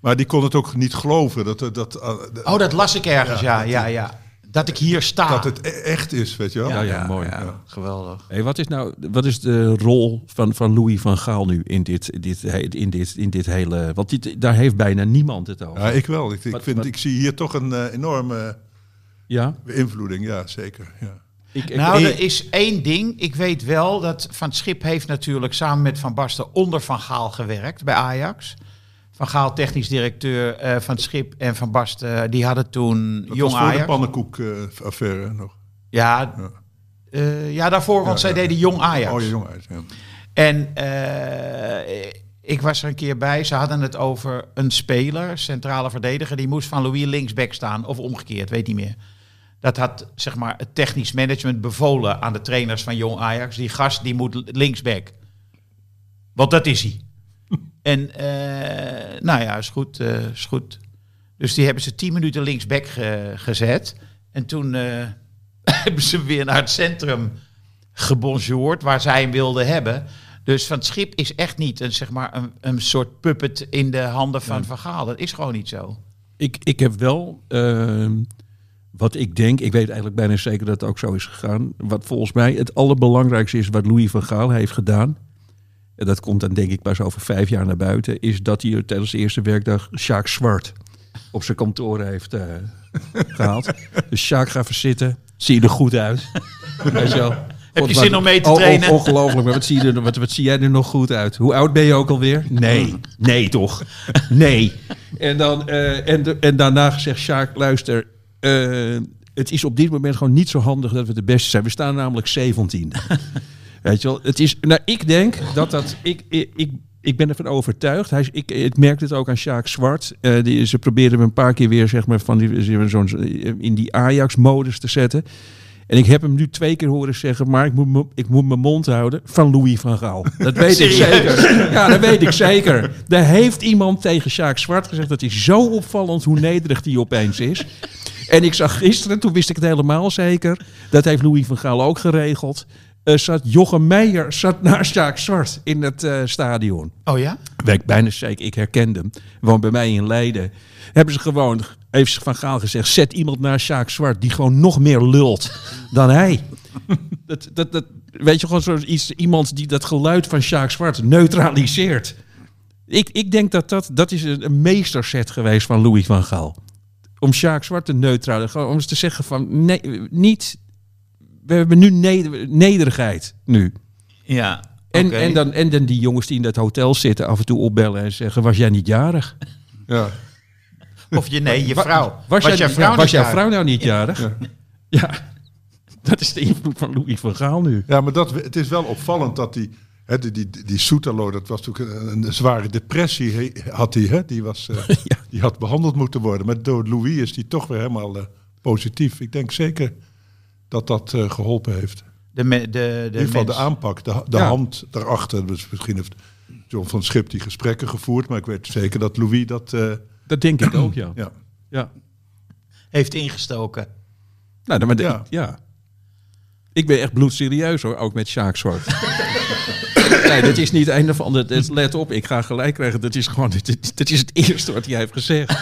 Maar die kon het ook niet geloven dat, dat, dat,
Oh, dat las ik ergens, ja, ja, ja. Dat ik hier sta.
dat het e- echt is, weet je wel.
Ja, ja, mooi.
Ja, geweldig.
Hey, wat, is nou, wat is de rol van, van Louis van Gaal nu in dit, dit, in dit, in dit hele... Want dit, daar heeft bijna niemand het over.
Ja, ik wel. Ik, ik,
Wat-
vind,
wat-
ik zie hier toch een eh, enorme
Ja?
beïnvloeding. Ja, zeker. Ja.
Ik, ik-
Nou, er is één ding. Ik weet wel dat Van het Schip heeft natuurlijk samen met Van Basten onder Van Gaal gewerkt bij Ajax. Van Gaal, technisch directeur eh, van het Schip en Van Basten, die hadden toen
Dat
jong
was voor de
Ajax.
pannenkoek-affaire nog.
Ja,
Ja.
eh, ja, daarvoor, want zij deden jong Ajax.
Oh, jong. Ja.
En eh, ik was er een keer bij. Ze hadden het over een speler, centrale verdediger, die moest van Louis linksback staan of omgekeerd, weet niet meer. Dat had zeg maar het technisch management bevolen aan de trainers van Jong Ajax. Die gast die moet linksback. Want dat is hij. En eh, nou ja, is goed, eh, is goed. Dus die hebben ze tien minuten linksback ge- gezet. En toen eh, hebben ze weer naar het centrum gebonjourd, waar zij hem wilden hebben. Dus Van het Schip is echt niet een, zeg maar, een, een soort puppet in de handen van Van Gaal. Dat is gewoon niet zo.
Ik, ik heb wel, ehm, wat ik denk, ik weet eigenlijk bijna zeker dat het ook zo is gegaan. Wat volgens mij het allerbelangrijkste is wat Louis van Gaal heeft gedaan. En dat komt dan denk ik pas over vijf jaar naar buiten. Is dat hij tijdens de eerste werkdag Sjaak Zwart op zijn kantoor heeft eh, gehaald. Dus Sjaak gaat even zitten. Zie je er goed uit.
Heb je zin om mee te
oh, oh,
trainen?
ongelooflijk, maar wat zie, je er, wat, wat zie jij er nog goed uit? Hoe oud ben je ook alweer? Nee, nee toch? Nee. En, dan, eh, en, de- en daarna gezegd, Sjaak, luister, eh, het is op dit moment gewoon niet zo handig dat we de beste zijn. We staan namelijk 17. Weet je wel, het is, nou, ik denk dat dat, ik, ik, ik, ik ben ervan overtuigd. Hij, ik, ik merkte het ook aan Sjaak Zwart. Eh, die, ze probeerden hem een paar keer weer, zeg maar, van die, zo'n, in die Ajax-modus te zetten. En ik heb hem nu twee keer horen zeggen, maar ik moet, me- ik moet mijn mond houden van Louis van Gaal. Dat weet ik zeker. Ja, dat weet ik zeker. Daar heeft iemand tegen Sjaak Zwart gezegd, dat is zo opvallend hoe nederig die opeens is. En ik zag gisteren, toen wist ik het helemaal zeker, dat heeft Louis van Gaal ook geregeld. Eh, zat Jochem Meijer zat naast Sjaak Zwart in het eh, stadion.
Oh ja?
Ik bijna zeker, ik herkende hem. Woont bij mij in Leiden. Hebben ze gewoon, heeft Van Gaal gezegd, zet iemand naar Sjaak Zwart die gewoon nog meer lult dan hij. Dat, dat, dat, weet je, gewoon zoiets, iemand die dat geluid van Sjaak Zwart neutraliseert. Ik, ik denk dat dat, dat is een, een meesterset geweest van Louis van Gaal. Om Sjaak Zwart te neutraliseren. Gewoon om eens te zeggen van, nee, niet... We hebben nu neder- nederigheid, nu.
Ja.
En, en, dan, en dan die jongens die in dat hotel zitten af en toe opbellen en zeggen, was jij niet jarig?
Ja.
Of je, nee, je vrouw.
Was, jij,
vrouw
was jouw vrouw nou niet jarig? Ja. dat is de invloed van Louis van Gaal nu.
Ja, maar dat, het is wel opvallend dat die, hè, die, die, die Soetalo, dat was natuurlijk een, een zware depressie, he- had hij, hè? Die, was, eh,
Ja.
die had behandeld moeten worden. Maar door Louis is die toch weer helemaal eh, positief. Ik denk zeker dat dat eh, geholpen heeft.
De, me- de, de
In ieder geval de aanpak, de, de
Ja.
hand daarachter. Dus misschien heeft John van Schip die gesprekken gevoerd, maar ik weet zeker dat Louis dat... eh,
Dat denk ik ook, ja.
ja.
ja.
heeft ingestoken.
Nou, maar de-
Ja.
ja. Ik ben echt bloedserieus hoor, ook met Sjaak Zwart. nee, dat is niet een of ander. dat- Let op, ik ga gelijk krijgen. Dat is gewoon, dit is het eerste wat hij heeft gezegd.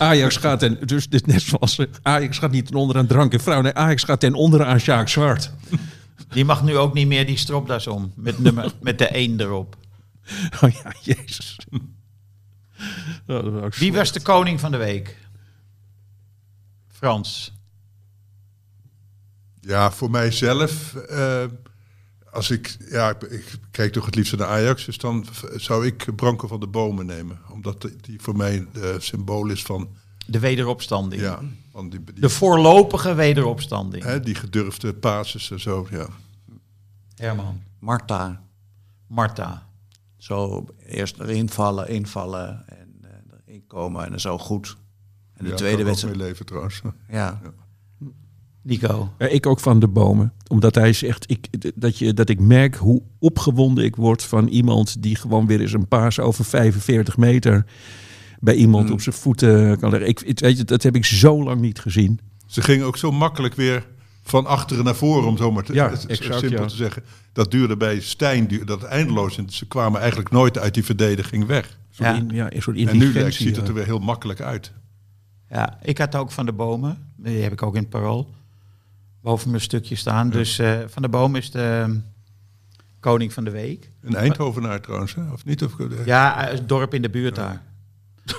Ajax gaat ten, dus dit net zoals eh, Ajax gaat niet ten onder aan drank en vrouw. Nee, Ajax gaat ten onder aan Sjaak Zwart.
Die mag nu ook niet meer die stropdas om. Met, nummer, met de 1 erop.
Oh ja, jezus. Oh, was
Wie was de koning van de week? Frans.
Ja, voor mijzelf, eh, als ik, ja, ik, ik kijk toch het liefst naar Ajax, dus dan zou ik Branko van de Bomen nemen. Omdat die- voor mij de symbool is van,
De wederopstanding.
ja, van die, die,
De voorlopige wederopstanding.
hè, die gedurfde pases en zo, ja.
Herman.
Marta.
Marta.
Zo eerst erin vallen, invallen en eh, erin komen en dan zo goed. En de
Ja,
tweede wedstrijd.
leven trouwens.
Ja.
Nico.
Ik ook van de bomen. Omdat hij zegt ik, dat, je, dat ik merk hoe opgewonden ik word van iemand die gewoon weer eens een paas over 45 meter bij iemand
Mm.
op zijn voeten kan leggen. Ik, weet je, dat heb ik zo lang niet gezien.
Ze gingen ook zo makkelijk weer van achteren naar voren, om zo maar te,
Ja, exact,
simpel
ja.
te zeggen. Dat duurde bij Stijn duurde dat eindeloos en ze kwamen eigenlijk nooit uit die verdediging weg.
Ja.
in- ja, een soort
En nu ziet het er weer heel makkelijk uit.
Ja, ik had ook van de bomen. Die heb ik ook in het parool. Boven mijn stukje staan. Dus eh, van de boom is de eh, koning van de week.
Een Eindhovenaar trouwens, hè? of niet? Of,
Ja, eh, het dorp in de buurt daar.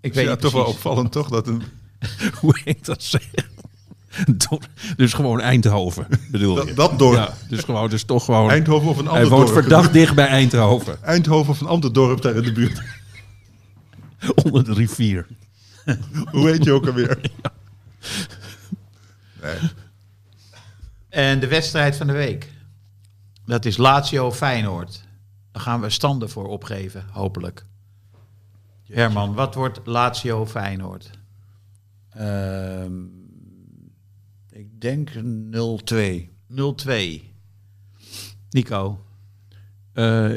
Ik weet
ja, toch wel opvallend toch? Dat een,
Hoe heet dat zeggen? Dus gewoon Eindhoven, bedoel je?
dat, dat dorp.
Ja, dus gewoon, dus toch gewoon.
Eindhoven of een ander
hij woont
dorp.
verdacht dicht bij Eindhoven,
Eindhoven of een ander dorp daar in de buurt.
onder de rivier.
Hoe heet je ook alweer? Nee.
En de wedstrijd van de week. Dat is Lazio Feyenoord. Daar gaan we standen voor opgeven, hopelijk. Herman, wat wordt Lazio Feyenoord?
Ehm, ik denk 0-2.
0-2. Nico.
Eh,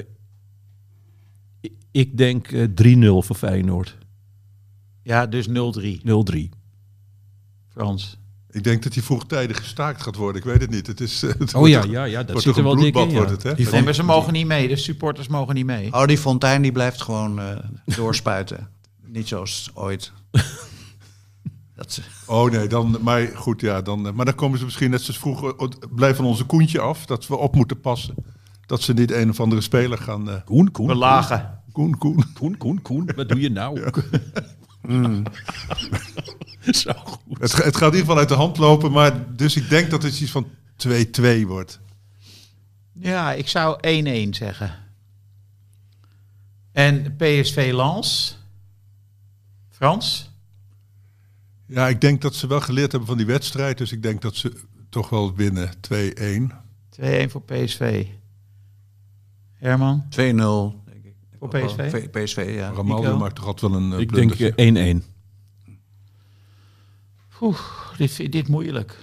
ik- ik denk eh, 3-0 voor Feyenoord.
Ja, dus 0-3.
0-3.
Frans.
Ik denk dat hij vroegtijdig gestaakt gaat worden. Ik weet het niet. Het is, eh, het
Oh
wordt
ja,
toch-
ja, ja, dat zit er
een
wel dik
bloedbad
in. Ja.
wordt het, hè?
Die
Nee,
vond-
maar ze mogen niet mee. De supporters mogen niet mee.
Oh, die fontein die blijft gewoon eh, doorspuiten. Niet zoals ooit. Dat ze-
Oh nee, dan, maar goed, ja, dan, eh, maar dan komen ze misschien net zoals vroeger, oh, blijf van onze koentje af, dat we op moeten passen. Dat ze niet een of andere speler gaan. eh
Koen, Koen,
Belagen.
Koen, Koen.
Koen, Koen, Koen, wat doe je nou? Zo goed.
Het, ga- het gaat in ieder geval uit de hand lopen, maar dus ik denk dat het iets van 2-2 wordt.
Ja, ik zou 1-1 zeggen. En PSV Lens. Frans?
Ja, ik denk dat ze wel geleerd hebben van die wedstrijd, dus ik denk dat ze toch wel winnen 2-1.
2-1 voor PSV. Herman?
2-0. denk ik.
Voor. PSV?
V- PSV, ja.
Ramaldo maakt toch altijd wel een eh,
Ik denk
blundertje.
eh, 1-1.
Oeh, dit vind dit moeilijk.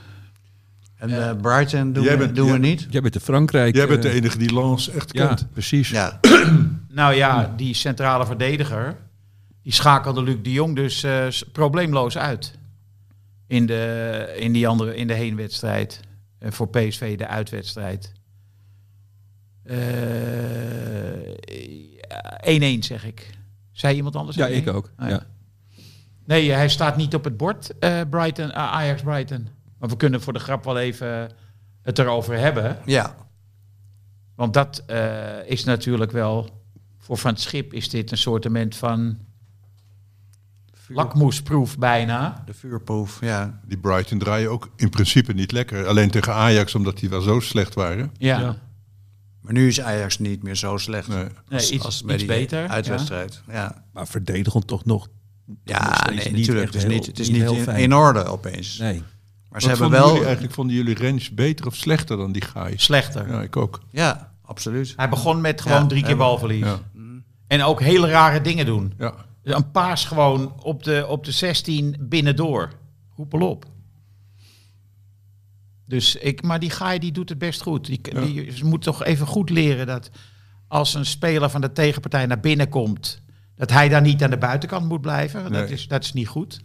En eh, Brighton doen,
Jij
we,
bent-
doen we
jij-
niet.
Jij bent de Frankrijk.
Jij bent de
eh,
enige die Lans echt
Ja,
kent.
precies.
Ja,
Nou ja, die centrale verdediger, die schakelde Luc de Jong dus eh, s- probleemloos uit. In de, in die andere, in de heenwedstrijd. En voor PSV de uitwedstrijd. Eh, 1-1 zeg ik. Zei iemand anders?
Ja,
1-1?
ik ook.
Ah,
ja.
Nee, hij staat niet op het bord, eh, Brighton, eh, Ajax Brighton. Maar we kunnen voor de grap wel even het erover hebben.
Ja,
Want dat eh, is natuurlijk wel... Voor Van het Schip is dit een soortement van... lakmoesproef bijna.
de vuurproef, ja.
Die Brighton draaien ook in principe niet lekker. Alleen tegen Ajax, omdat die wel zo slecht waren.
Ja,
Ja.
Maar nu is Ajax niet meer zo slecht
Nee.
Iets,
als bij
iets beter.
uitwedstrijd. Ja,
Maar verdedigend toch nog.
Ja nee,
niet
natuurlijk.
echt
Het is
heel-
niet, het is
niet heel
in,
fijn.
in orde opeens.
Nee.
Maar
Wat
ze hebben
vonden
wel...
jullie eigenlijk vonden jullie Rens beter of slechter dan die Gaai?
Slechter.
Ja, ik ook.
Ja, absoluut.
Hij begon met gewoon
Ja,
drie keer balverlies.
Ja.
En ook hele rare dingen doen.
Ja.
Een paas gewoon op de, op de 16 binnendoor. Hoepel op. Dus ik, maar die Gaai die doet het best goed. Die,
Ja.
die, ze moet toch even goed leren dat als een speler van de tegenpartij naar binnen komt, dat hij daar niet aan de buitenkant moet blijven. Dat, is, dat is niet goed.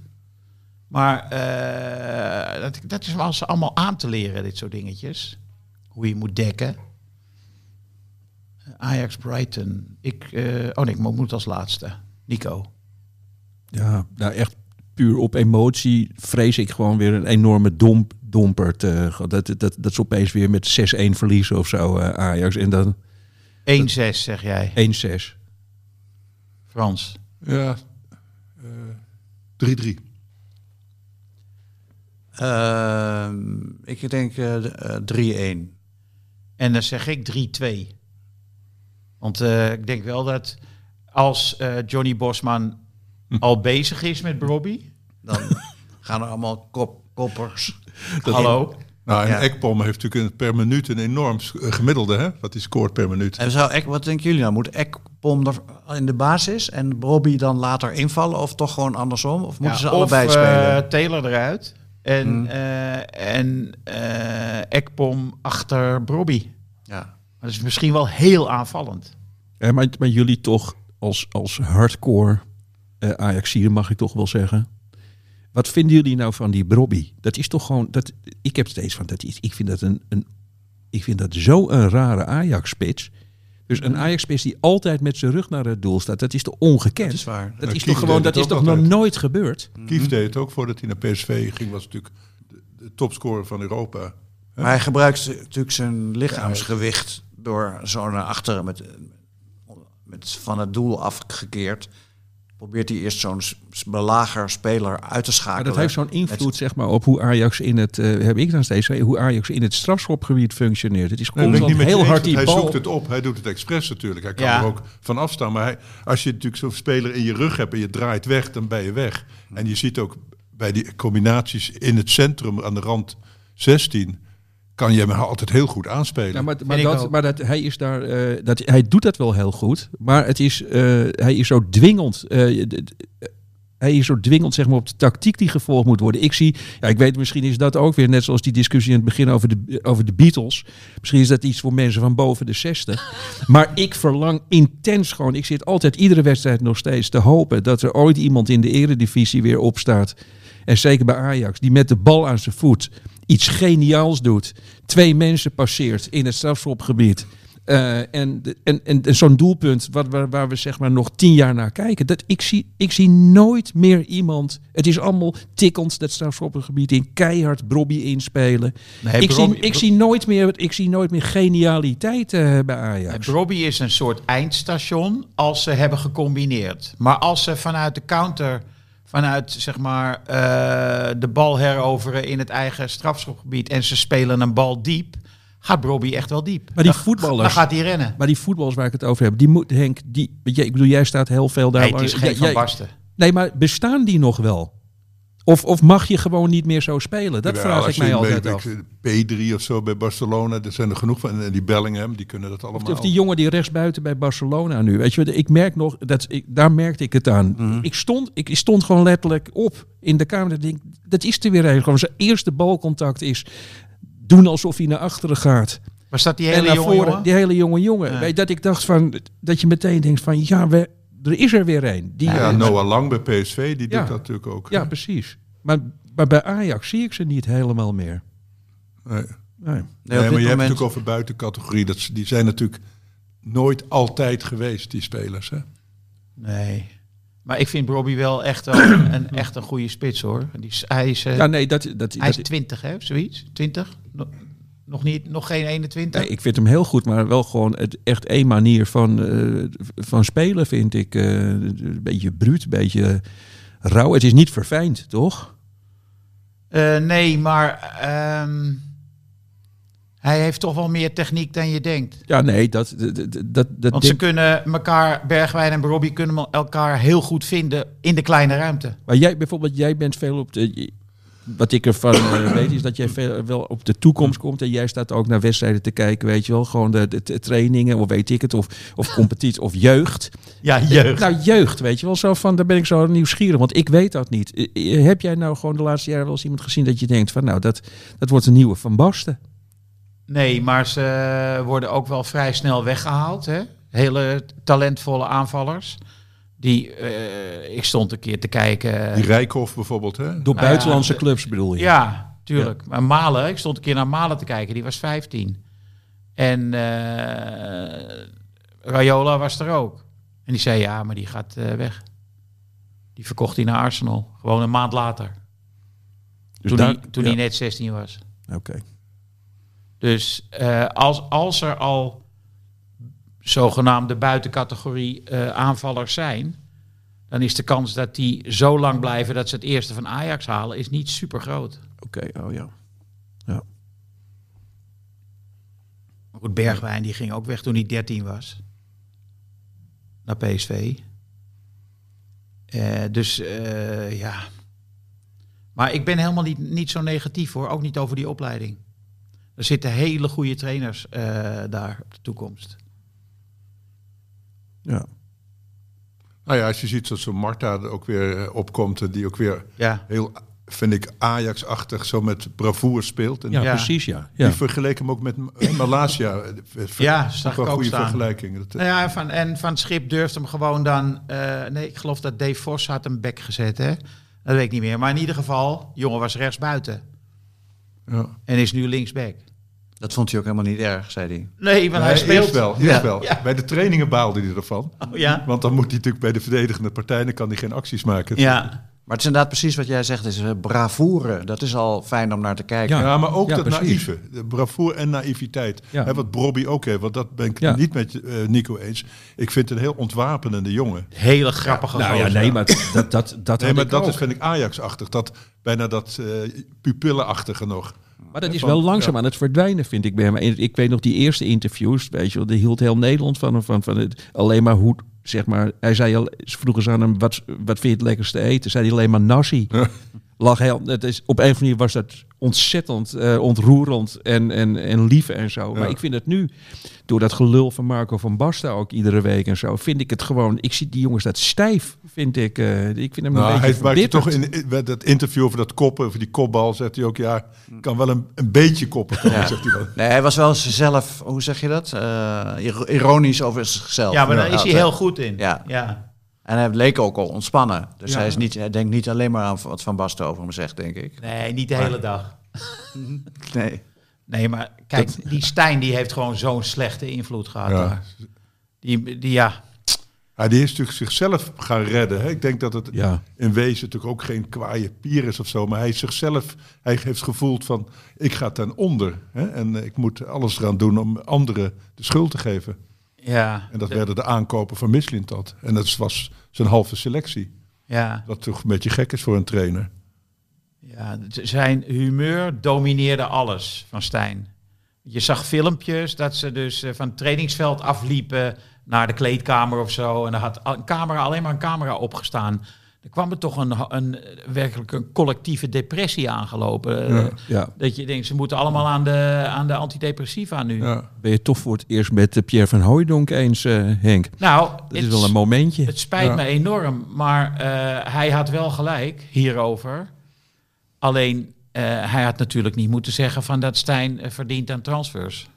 Maar eh, dat, dat is wel eens allemaal aan te leren, dit soort dingetjes. Hoe je moet dekken. Ajax Brighton. Ik, eh, oh nee, ik moet als laatste. Nico.
Ja, nou echt puur op emotie vrees ik gewoon weer een enorme domp, domper te, dat, dat, dat, dat ze opeens weer met 6-1 verliezen of zo eh, Ajax. En dan
1-6 zeg jij.
1-6.
Frans.
Ja. eh, 3-3.
Ehm, ik denk eh, de- eh, 3-1.
En dan zeg ik 3-2. Want eh, ik denk wel dat als eh, Johnny Bosman al bezig is met Robbie.
Dan gaan er allemaal kop, koppers.
Hallo.
Nou, en
Ja.
Ekpom heeft natuurlijk een- per minuut een enorm eh, gemiddelde, hè? Wat hij scoort per minuut.
En zou Ek, wat denken jullie nou? Moet Ekpom er in de basis en Bobby dan later invallen? Of toch gewoon andersom? Of moeten ze allebei
of,
spelen?
eh, Taylor eruit. En,
Hmm.
eh, en eh, Ekpom achter Robbie.
ja.
Dat is misschien wel heel aanvallend.
Eh, maar, maar jullie toch als, als hardcore eh Ajaxier mag ik toch wel zeggen. Wat vinden jullie nou van die Brobby? Dat is toch gewoon. Dat, ik heb steeds van dat is. Ik vind dat een. een ik vind dat zo een rare Ajax-spits. Dus een Ajax-spits die altijd met zijn rug naar het doel staat. Dat is toch ongekend?
Dat is waar.
Dat is
Kief
toch gewoon. Dat is toch nog nooit gebeurd?
Kief deed het ook voordat hij naar PSV ging, was natuurlijk de, de topscorer van Europa.
Maar hij gebruikt natuurlijk zijn lichaamsgewicht door zo naar achteren met, met van het doel afgekeerd. Probeert hij eerst zo'n belager speler uit te schakelen.
Maar dat heeft zo'n invloed zeg maar, op hoe Ajax in het. eh, heb ik dan steeds hoe Ajax in het strafschopgebied functioneert. Het is constant
je
heel hard die
hij
bal.
zoekt het op. Hij doet het expres natuurlijk. Hij kan
Ja.
er ook van afstaan. Maar hij, als je natuurlijk zo'n speler in je rug hebt en je draait weg, dan ben je weg. En je ziet ook bij die combinaties in het centrum aan de rand 16, kan je hem altijd heel goed aanspelen.
Ja, maar, maar, dat, maar dat, hij, is daar, eh, dat, hij doet dat wel heel goed. Maar het is, eh, hij is zo dwingend. eh, hij is zo dwingend zeg maar, op de tactiek die gevolgd moet worden. Ik zie, ja, ik weet misschien is dat ook weer net zoals die discussie in het begin over de, over de Beatles. Misschien is dat iets voor mensen van boven de 60. maar ik verlang intens gewoon. Ik zit altijd iedere wedstrijd nog steeds te hopen dat er ooit iemand in de eredivisie weer opstaat. En zeker bij Ajax, die met de bal aan zijn voet iets geniaals doet. Twee mensen passeert in het strafschopgebied. Eh, en, en, en, en zo'n doelpunt wat, waar, waar we zeg maar nog tien jaar naar kijken. Dat, ik, zie, ik zie nooit meer iemand. Het is allemaal tikkend dat strafschopgebied in. Keihard Brobby inspelen.
Nee,
ik,
Brobby-
zie, ik, zie nooit meer, ik zie nooit meer genialiteit eh, bij Ajax.
Robbie is een soort eindstation als ze hebben gecombineerd. Maar als ze vanuit de counter, vanuit zeg maar eh, de bal heroveren in het eigen strafschopgebied en ze spelen een bal diep, gaat Robbie echt wel diep.
Maar die
Dan-
voetballers-
Dan gaat hij rennen.
Maar die voetballers waar ik het over heb, die moet Henk, die, ik bedoel, jij staat heel veel daar.
Nee, het is geen
Jij-
Van Basten.
Nee, maar bestaan die nog wel? Of, of mag je gewoon niet meer zo spelen? Dat vraag ik mij altijd
bij
af.
P3 of zo bij Barcelona, er zijn er genoeg van. En die Bellingham, die kunnen dat allemaal.
Of die jongen die rechtsbuiten bij Barcelona nu. Weet je, wat, ik merk nog, dat ik, daar merkte ik het aan.
Mhm.
Ik, stond, ik stond gewoon letterlijk op in de kamer. Denk, dat is er weer een. Gewoon zijn eerste balcontact is doen alsof hij naar achteren gaat.
Was dat die hele jonge jongen?
die hele jonge jongen.
Ja.
Weet je, dat ik dacht van, dat je meteen denkt van, ja, we, er is er weer een. Die,
Ja, Noah Lang bij PSV, die
Ja.
doet dat natuurlijk ook.
ja, precies. Maar, maar bij Ajax zie ik ze niet helemaal meer.
Nee.
Nee.
Nee,
Nee,
op
maar je hebt het
moment-
natuurlijk over buitencategorie. Dat, die zijn natuurlijk nooit altijd geweest, die spelers. Hè?
Nee. Maar ik vind Robbie wel echt, een, een- echt een goede spits hoor. Die is, hij is, eh,
Ja, nee, dat, dat,
hij is
dat-
20 hè, zoiets? 20? Nog, niet, nog geen 21?
nee, ik vind hem heel goed, maar wel gewoon het, echt één manier van, eh, van spelen, vind ik. eh, een beetje bruut, een beetje rauw. Het is niet verfijnd, toch?
Eh, nee, maar ehm, hij heeft toch wel meer techniek dan je denkt.
Ja, nee, dat... dat, dat, dat, dat
Want ze
denk-
kunnen elkaar, Bergwijn en Robbie kunnen elkaar heel goed vinden in de kleine ruimte.
Maar jij bijvoorbeeld, jij bent veel op de. Wat ik ervan eh, weet is dat jij veel, wel op de toekomst komt en jij staat ook naar wedstrijden te kijken, weet je wel, gewoon de, de, de trainingen of weet ik het, of, of competitie of jeugd.
Ja,
Nou, jeugd, weet je wel, zo van, daar ben ik zo nieuwsgierig, want ik weet dat niet. Eh, eh, Heb jij nou gewoon de laatste jaren wel eens iemand gezien dat je denkt van, nou, dat, dat wordt een nieuwe Van Basten?
Nee, maar ze worden ook wel vrij snel weggehaald. Hè? Hele talentvolle aanvallers. Die, eh, ik stond een keer te kijken.
Die Rijkhoff bijvoorbeeld, hè?
Door
Nou
buitenlandse
ja,
clubs bedoel je?
Ja, tuurlijk. Maar Malen, ik stond een keer naar Malen te kijken, die was 15. En eh, Rayola was er ook. En die zei, ja, maar die gaat eh, weg. Die verkocht hij naar Arsenal. Gewoon een maand later.
Dus
toen
daar-
hij, toen
ja.
hij net 16 was.
Oké.
Dus eh, als, als er al zogenaamde buitencategorie eh, aanvallers zijn, dan is de kans dat die zo lang blijven dat ze het eerste van Ajax halen, is niet super groot.
Oké, oh ja.
Maar goed, Bergwijn die ging ook weg toen hij 13 was. Naar PSV. Eh, dus eh, ja. Maar ik ben helemaal niet, niet zo negatief hoor. Ook niet over die opleiding. Er zitten hele goede trainers eh, daar op de toekomst.
Ja.
Nou ja, als je ziet dat zo'n Marta er ook weer eh, opkomt, en die ook weer
Ja.
heel, vind ik, Ajax-achtig zo met bravoure speelt. En
Ja,
Ja.
precies, ja.
Die
ja.
vergeleek hem ook met eh, Malaysia. Eh,
Ja, zag ik
wel
ook
goede
staan.
vergelijking. Dat,
Nou ja, van, en Van Schip durfde hem gewoon dan... eh, nee, ik geloof dat Dave Vos had hem back gezet, hè? Dat weet ik niet meer. Maar in ieder geval, jongen was rechts buiten.
ja.
En is nu linksback.
Dat vond hij ook helemaal niet erg, zei hij.
Nee, want hij
Nee,
speelt...
eerst wel, eerst
Ja.
wel.
Ja.
Bij de trainingen baalde hij ervan.
Oh, ja.
Want dan moet hij natuurlijk bij de verdedigende partij, dan kan hij geen acties maken.
Ja.
Maar het is inderdaad precies wat jij zegt, is eh, bravoure. Dat is al fijn om naar te kijken.
Ja.
Ja, maar ook
Ja,
dat
precies.
naïeve. De bravoure en naïviteit.
Ja.
Hè, wat Bobby ook heeft, want dat ben ik
Ja.
niet met eh, Nico eens. Ik vind het een heel ontwapenende jongen.
Hele grappige
Nou ja, nee, maar dat, dat, dat
Nee, maar
ik
dat
ook.
is, vind ik Ajax-achtig. Dat, bijna dat eh pupillenachtige nog.
Maar dat is wel langzaam aan het verdwijnen, vind ik bij hem. Ik weet nog die eerste interviews, weet je wel, die hield heel Nederland van, van, van het, alleen maar hoe, zeg maar, hij zei al, ze vroegen ze aan hem, wat, wat vind je het lekkerste eten? Zei hij alleen maar nasi. Lag heel, het is, op een of andere manier was dat ontzettend eh, ontroerend en, en, en lief en zo. Maar ik vind het nu, door dat gelul van Marco van Basten ook iedere week en zo, vind ik het gewoon, ik zie die jongens dat stijf, vind ik. eh, ik vind hem
Nou,
een
hij
beetje verbitterd.
toch in, dat interview over dat koppen, over die kopbal, zegt hij ook, ja, kan wel een, een beetje koppen komen,
Ja.
zegt hij dan.
Nee, hij was wel zichzelf, hoe zeg je dat? Eh, iro- ironisch over zichzelf.
Ja, maar daar is hij heel goed in.
Ja.
ja.
En hij leek ook al ontspannen. Dus
Ja.
hij, is niet, hij denkt niet alleen maar aan wat Van Basten over hem zegt, denk ik.
Nee, niet de hele dag.
Nee.
Nee, maar kijk, die Stijn die heeft gewoon zo'n slechte invloed gehad
Ja.
Die, die, ja,
Ja, die is natuurlijk zichzelf gaan redden. Hè. Ik denk dat het
Ja.
in wezen natuurlijk ook geen kwaaie pier is of zo. Maar hij is zichzelf, hij heeft gevoeld van, ik ga ten onder. Hè, en ik moet alles eraan doen om anderen de schuld te geven.
Ja,
En dat werden de aankopen van Mislintat. En dat was zijn halve selectie.
ja,
Wat toch een beetje gek is voor een trainer.
ja. Zijn humeur domineerde alles van Stijn. Je zag filmpjes dat ze dus eh, van het trainingsveld afliepen naar de kleedkamer of zo. En er had een camera, alleen maar een camera opgestaan. Er kwam er toch een, een werkelijk een collectieve depressie aangelopen.
Ja.
Eh,
Ja.
Dat je denkt, ze moeten allemaal aan de, aan de antidepressiva nu.
Ja.
Ben je toch voor het eerst met eh, Pierre van Hooijdonk eens, eh, Henk?
Nou,
Dat is wel een momentje.
Het spijt me enorm, maar hij had wel gelijk hierover. Alleen, hij had natuurlijk niet moeten zeggen van dat Stijn verdient aan transfers.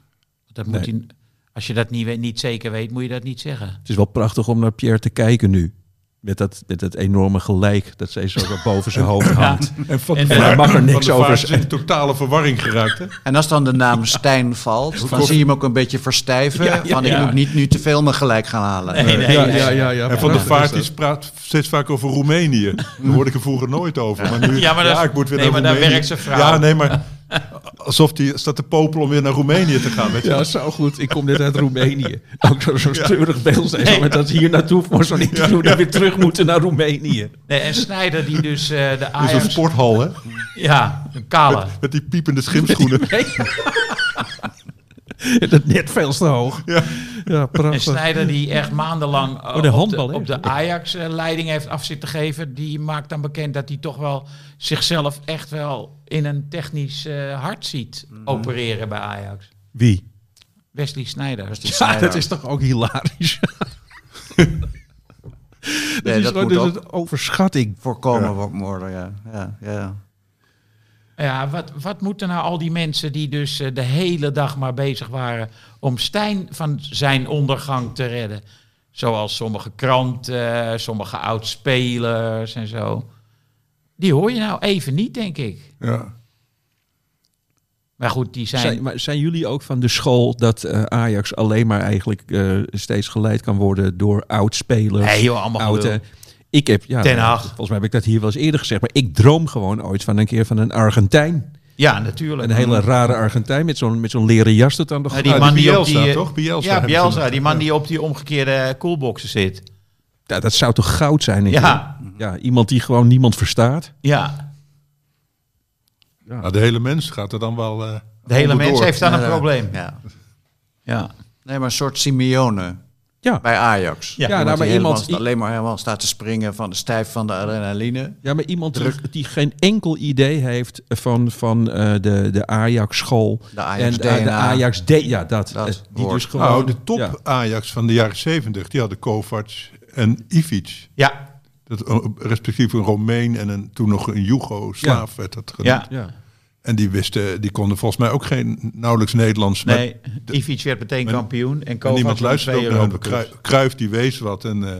Dat moet
Nee.
hij, als je dat niet, niet zeker weet, moet je dat niet zeggen.
Het is wel prachtig om naar Pierre te kijken nu. Met dat, met dat enorme gelijk dat ze zo boven zijn hoofd hangt.
En van
En
de
daar
vaart-
mag er niks
van de
over
vaart is
zijn.
in totale verwarring geraakt. Hè?
En als dan de naam Stijn valt, dan zie je hem ook een beetje verstijven.
Ja, ja,
van ik moet niet nu te veel me gelijk gaan halen.
Nee, nee,
ja,
nee.
ja, ja, ja.
En Van der
prachtig
Vaart
is
praat steeds vaak over Roemenië. Daar hoorde ik er vroeger nooit over. Maar nu,
Ja, maar dat
ik moet weer
nee,
naar
maar daar
Roemenië.
werkt zijn vrouw.
Ja, nee, maar alsof die staat te popelen om weer naar Roemenië te gaan. Weet je?
Ja, zo goed. Ik kom net uit Roemenië. Ook zo- zo'n treurig beeld. Zo, met dat ze hier naartoe voor zo'n interview dan weer terug moeten naar Roemenië.
Nee, en Snijder die dus eh, de Ajax...
sporthal, hè?
Ja, een kale.
Met die piepende schimschoenen.
Dat net veel te hoog.
Ja.
Ja,
En
prachtig.
Snijder die echt maandenlang eh,
Oh, de
op
handbal,
de,
hè?
op de Ajax-leiding heeft af zitten geven... die maakt dan bekend dat hij toch wel zichzelf echt wel in een technisch eh, hart ziet
Mhm.
opereren bij Ajax.
Wie?
Wesley Snijder.
Ja, dat is toch ook hilarisch. dat
Nee,
is
dat
gewoon
moet
dus
ook
een overschatting.
voorkomen worden. Ja. Ja, ja.
Ja, wat, wat moeten nou al die mensen die dus eh, de hele dag maar bezig waren om Stijn van zijn ondergang te redden? Zoals sommige kranten, eh, sommige oudspelers en zo. Die hoor je nou even niet, denk ik.
Ja.
Maar goed, die zijn...
Zijn, maar zijn jullie ook van de school dat eh, Ajax alleen maar eigenlijk eh, steeds geleid kan worden door oud-spelers?
Nee, joh, allemaal
oud,
gelul.
eh, Ik heb, ja,
Ten
volgens mij heb ik dat hier wel eens eerder gezegd, maar ik droom gewoon ooit van een keer van een Argentijn.
Ja, natuurlijk.
Een hele rare Argentijn met zo'n met zo'n leren jas tot aan de
Ja,
grond.
die
Ah,
man
die
die op
Bielsa,
die...
toch? Bielsa
ja, Bielsa. Die man
Ja.
die op die omgekeerde coolboxen zit.
Ja, dat zou toch goud zijn? denk
Ja.
ja, iemand die gewoon niemand verstaat.
Ja,
Nou, de hele mens gaat er dan wel. eh,
de hele
onderdoor.
mens heeft dan een
Ja,
probleem.
Ja.
Ja.
Nee, maar een soort Simeone
Ja,
bij Ajax.
Ja,
nou,
Iemand
maar
die
iemand-
helemaal- alleen maar helemaal staat te springen van de stijf van de adrenaline.
ja maar iemand die, die geen enkel idee heeft van, van eh, de, de Ajax-school.
De Ajax
en, eh, de
DNA.
Ajax D. Ja, dat.
Dat
eh, die
woord.
dus gewoon.
Nou, de top
ja.
Ajax van de jaren 70, die hadden Kovac en Ivic.
Ja,
Dat, respectief een Romein en een, toen nog een Joegoslaaf werd dat genoemd.
ja.
En die wisten, die konden volgens mij ook geen nauwelijks Nederlands.
Nee, Ivic werd meteen
Maar-
kampioen. En
en niemand luisterde ook naar hem. Cruijff die wees wat en, eh,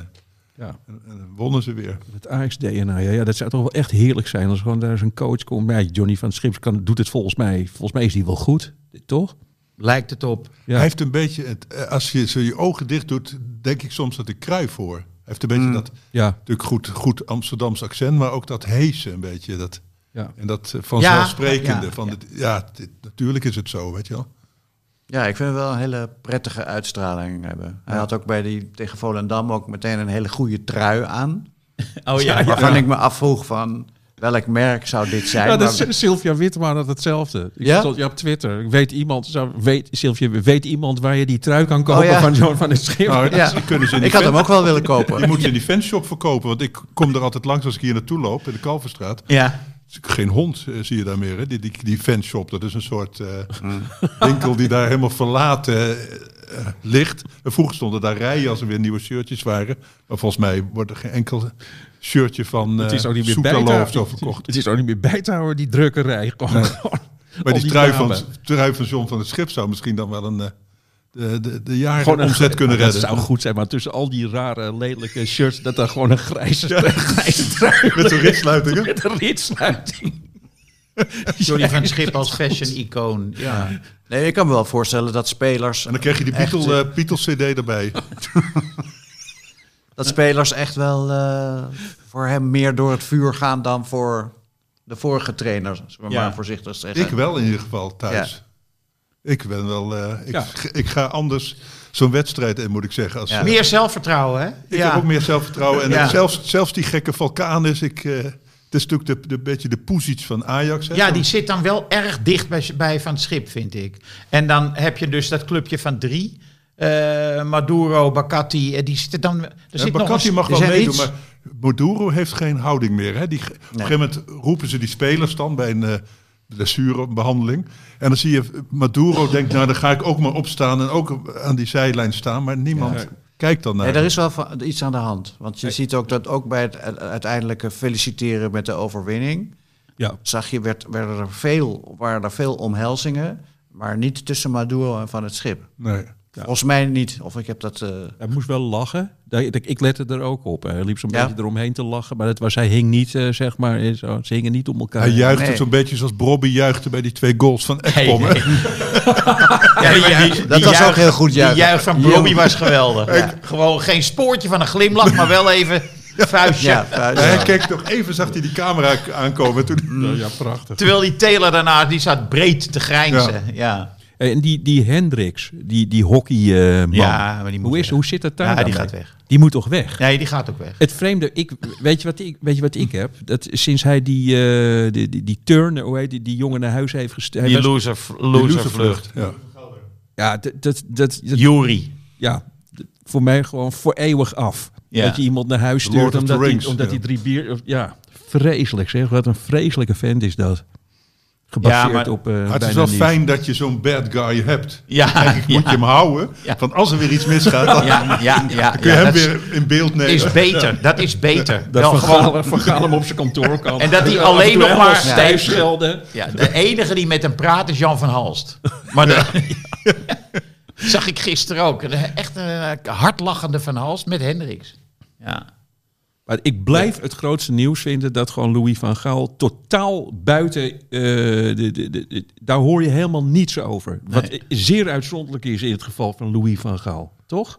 Ja.
en, en wonnen ze weer.
Het Ajax-DNA, ja, ja, dat zou toch wel echt heerlijk zijn als gewoon daar zo'n coach komt. Ja, Johnny van Schips kan, doet het volgens mij. Volgens mij is die wel goed, toch?
Lijkt het op.
Ja.
Hij heeft een beetje, het, eh, als je zo je ogen dicht doet, denk ik soms dat ik Cruijff hoor. Hij heeft een beetje
Mm.
dat
Ja,
natuurlijk goed, goed Amsterdams accent, maar ook dat heese een beetje. Dat,
ja.
en dat eh, vanzelfsprekende.
Ja,
van
ja.
Het, ja, dit- natuurlijk is het zo, weet je wel.
Ja, ik vind het wel een hele prettige uitstraling hebben. Hij had ook bij die tegen Volendam ook meteen een hele goede trui aan.
Oh ja,
Waarvan ik me afvroeg van welk merk zou dit zijn.
Ja, dat
Maar-
is Sylvia Witteman had hetzelfde. Ik
Ja?
stond ja, op Twitter. Ik weet iemand, zou, weet, Sylvia, weet iemand waar je die trui kan kopen
Oh, ja.
van John van het Schip?
Nou,
Ja.
kunnen ze
ik had
fan-
hem ook wel willen kopen.
Die moet je in die fanshop verkopen, want ik kom er altijd langs als ik hier naartoe loop, in de Kalverstraat.
ja.
Geen hond eh, zie je daar meer, hè? Die, die, die fanshop. Dat is een soort eh, winkel die daar helemaal verlaten eh, ligt. Vroeger stonden daar rijen als er weer nieuwe shirtjes waren. Maar volgens mij wordt er geen enkel shirtje van
het is ook niet meer bij te
Soetalo of zo verkocht.
Het is ook niet meer bij te houden, die drukkerij. Gewoon, gewoon
Maar
al
die trui van, trui van John van het Schip zou misschien dan wel een, de, de, de jaren
Gewoon een
omzet kunnen
dat
redden.
zou goed zijn, maar tussen al die rare, lelijke shirts, dat daar gewoon een grijze, grijze trui
Met zo'n ritsluiting, hè?
met een ritsluiting.
Johnny van Schip als fashion-icoon. Ja.
Nee, ik kan me wel voorstellen dat spelers,
En dan krijg je die Beatle, eh, Beatles CD erbij.
dat spelers echt wel eh, voor hem meer door het vuur gaan dan voor de vorige trainer. Zullen we
Ja.
maar voorzichtig zeggen.
Ik wel in ieder geval thuis. Ik ben wel... eh, ik,
Ja.
ik ga anders zo'n wedstrijd in, moet ik zeggen. Als,
Ja.
Meer zelfvertrouwen, hè?
Ik
ja.
heb ook meer zelfvertrouwen. En
Ja.
zelfs, zelfs die gekke Vulkanus, ik, eh, het is natuurlijk de, de, beetje de poesiets van Ajax. Hè?
Ja, die zit dan wel erg dicht bij, bij Van het Schip, vind ik. En dan heb je dus dat clubje van drie. eh, Maduro, Bacatti, eh, die zitten dan... Er
Ja,
zit nog een-
mag wel meedoen,
iets-
maar Maduro heeft geen houding meer. Hè? Die, Op een gegeven moment roepen ze die spelers dan bij een eh, blessurebehandeling. En dan zie je Maduro denkt, nou dan ga ik ook maar opstaan en ook aan die zijlijn staan. Maar niemand kijkt dan naar.
Er is wel van- iets aan de hand. Want je ziet ook dat ook bij het uiteindelijke feliciteren met de overwinning...
Ja.
zag je, werd, werden er veel, waren er veel omhelzingen... maar niet tussen Maduro en Van het Schip.
Nee.
Volgens mij niet. Of ik heb dat... eh,
Hij moest wel lachen. Ik lette er ook op. Hij liep zo'n
Ja.
beetje eromheen te lachen. Maar het was, hij hing niet, eh, zeg maar. Zo, ze hingen niet om elkaar.
Hij juichte
Nee.
zo'n beetje zoals Bobby juichte bij die twee goals van Ekpom.
Ja, die juich-
dat
die
was ook heel goed
Die juich van Bobby was geweldig. Gewoon geen spoortje van een glimlach, maar wel even vuistje.
ja.
Hij keek nog even, zag hij die camera aankomen. Toen,
Mm.
Ja, prachtig.
Terwijl die Taylor daarna, die zat breed te grijnzen. Ja,
En die, die Hendricks, die, die hockeyman.
Ja, maar die moet
hoe, is,
weg.
hoe zit dat daar
Ja,
dan
die
mee?
gaat weg.
Die moet toch weg?
Nee, die gaat ook weg.
Het vreemde, ik, weet, je wat ik, weet je wat ik heb? Dat sinds hij die, eh die, die, die turner, hoe heet die, die jongen naar huis heeft gestuurd.
Die loser, loser vlucht.
Ja.
Ja, dat, dat, dat, dat-
Jury.
ja, voor mij gewoon voor eeuwig af.
Ja.
Dat je iemand naar huis stuurt omdat, hij, omdat
ja.
hij drie bier... of- Ja, vreselijk zeg. Wat een vreselijke vent is dat. Gebaseerd
Ja, maar-
op uh,
Maar het is wel fijn dat je zo'n bad guy hebt.
Ja,
Eigenlijk moet je hem houden.
Ja.
Want als er weer iets misgaat, dan
Ja, ja, ja.
kun je
ja,
hem weer in beeld nemen.
is beter. Dat is beter.
Dat
Wel
Van
gewoon,
Gaal, hem op zijn kantoor kan.
En dat hij alleen nog maar-
stijf schelden.
ja, de enige die met hem praat is Jan van Halst. Maar de, zag ik gisteren ook. Een echt een hardlachende van Halst met Hendricks. Ja.
Maar ik blijf het grootste nieuws vinden dat gewoon Louis van Gaal totaal buiten. eh, de, de, de, de- daar hoor je helemaal niets over. Wat zeer uitzonderlijk is in het geval van Louis van Gaal, toch?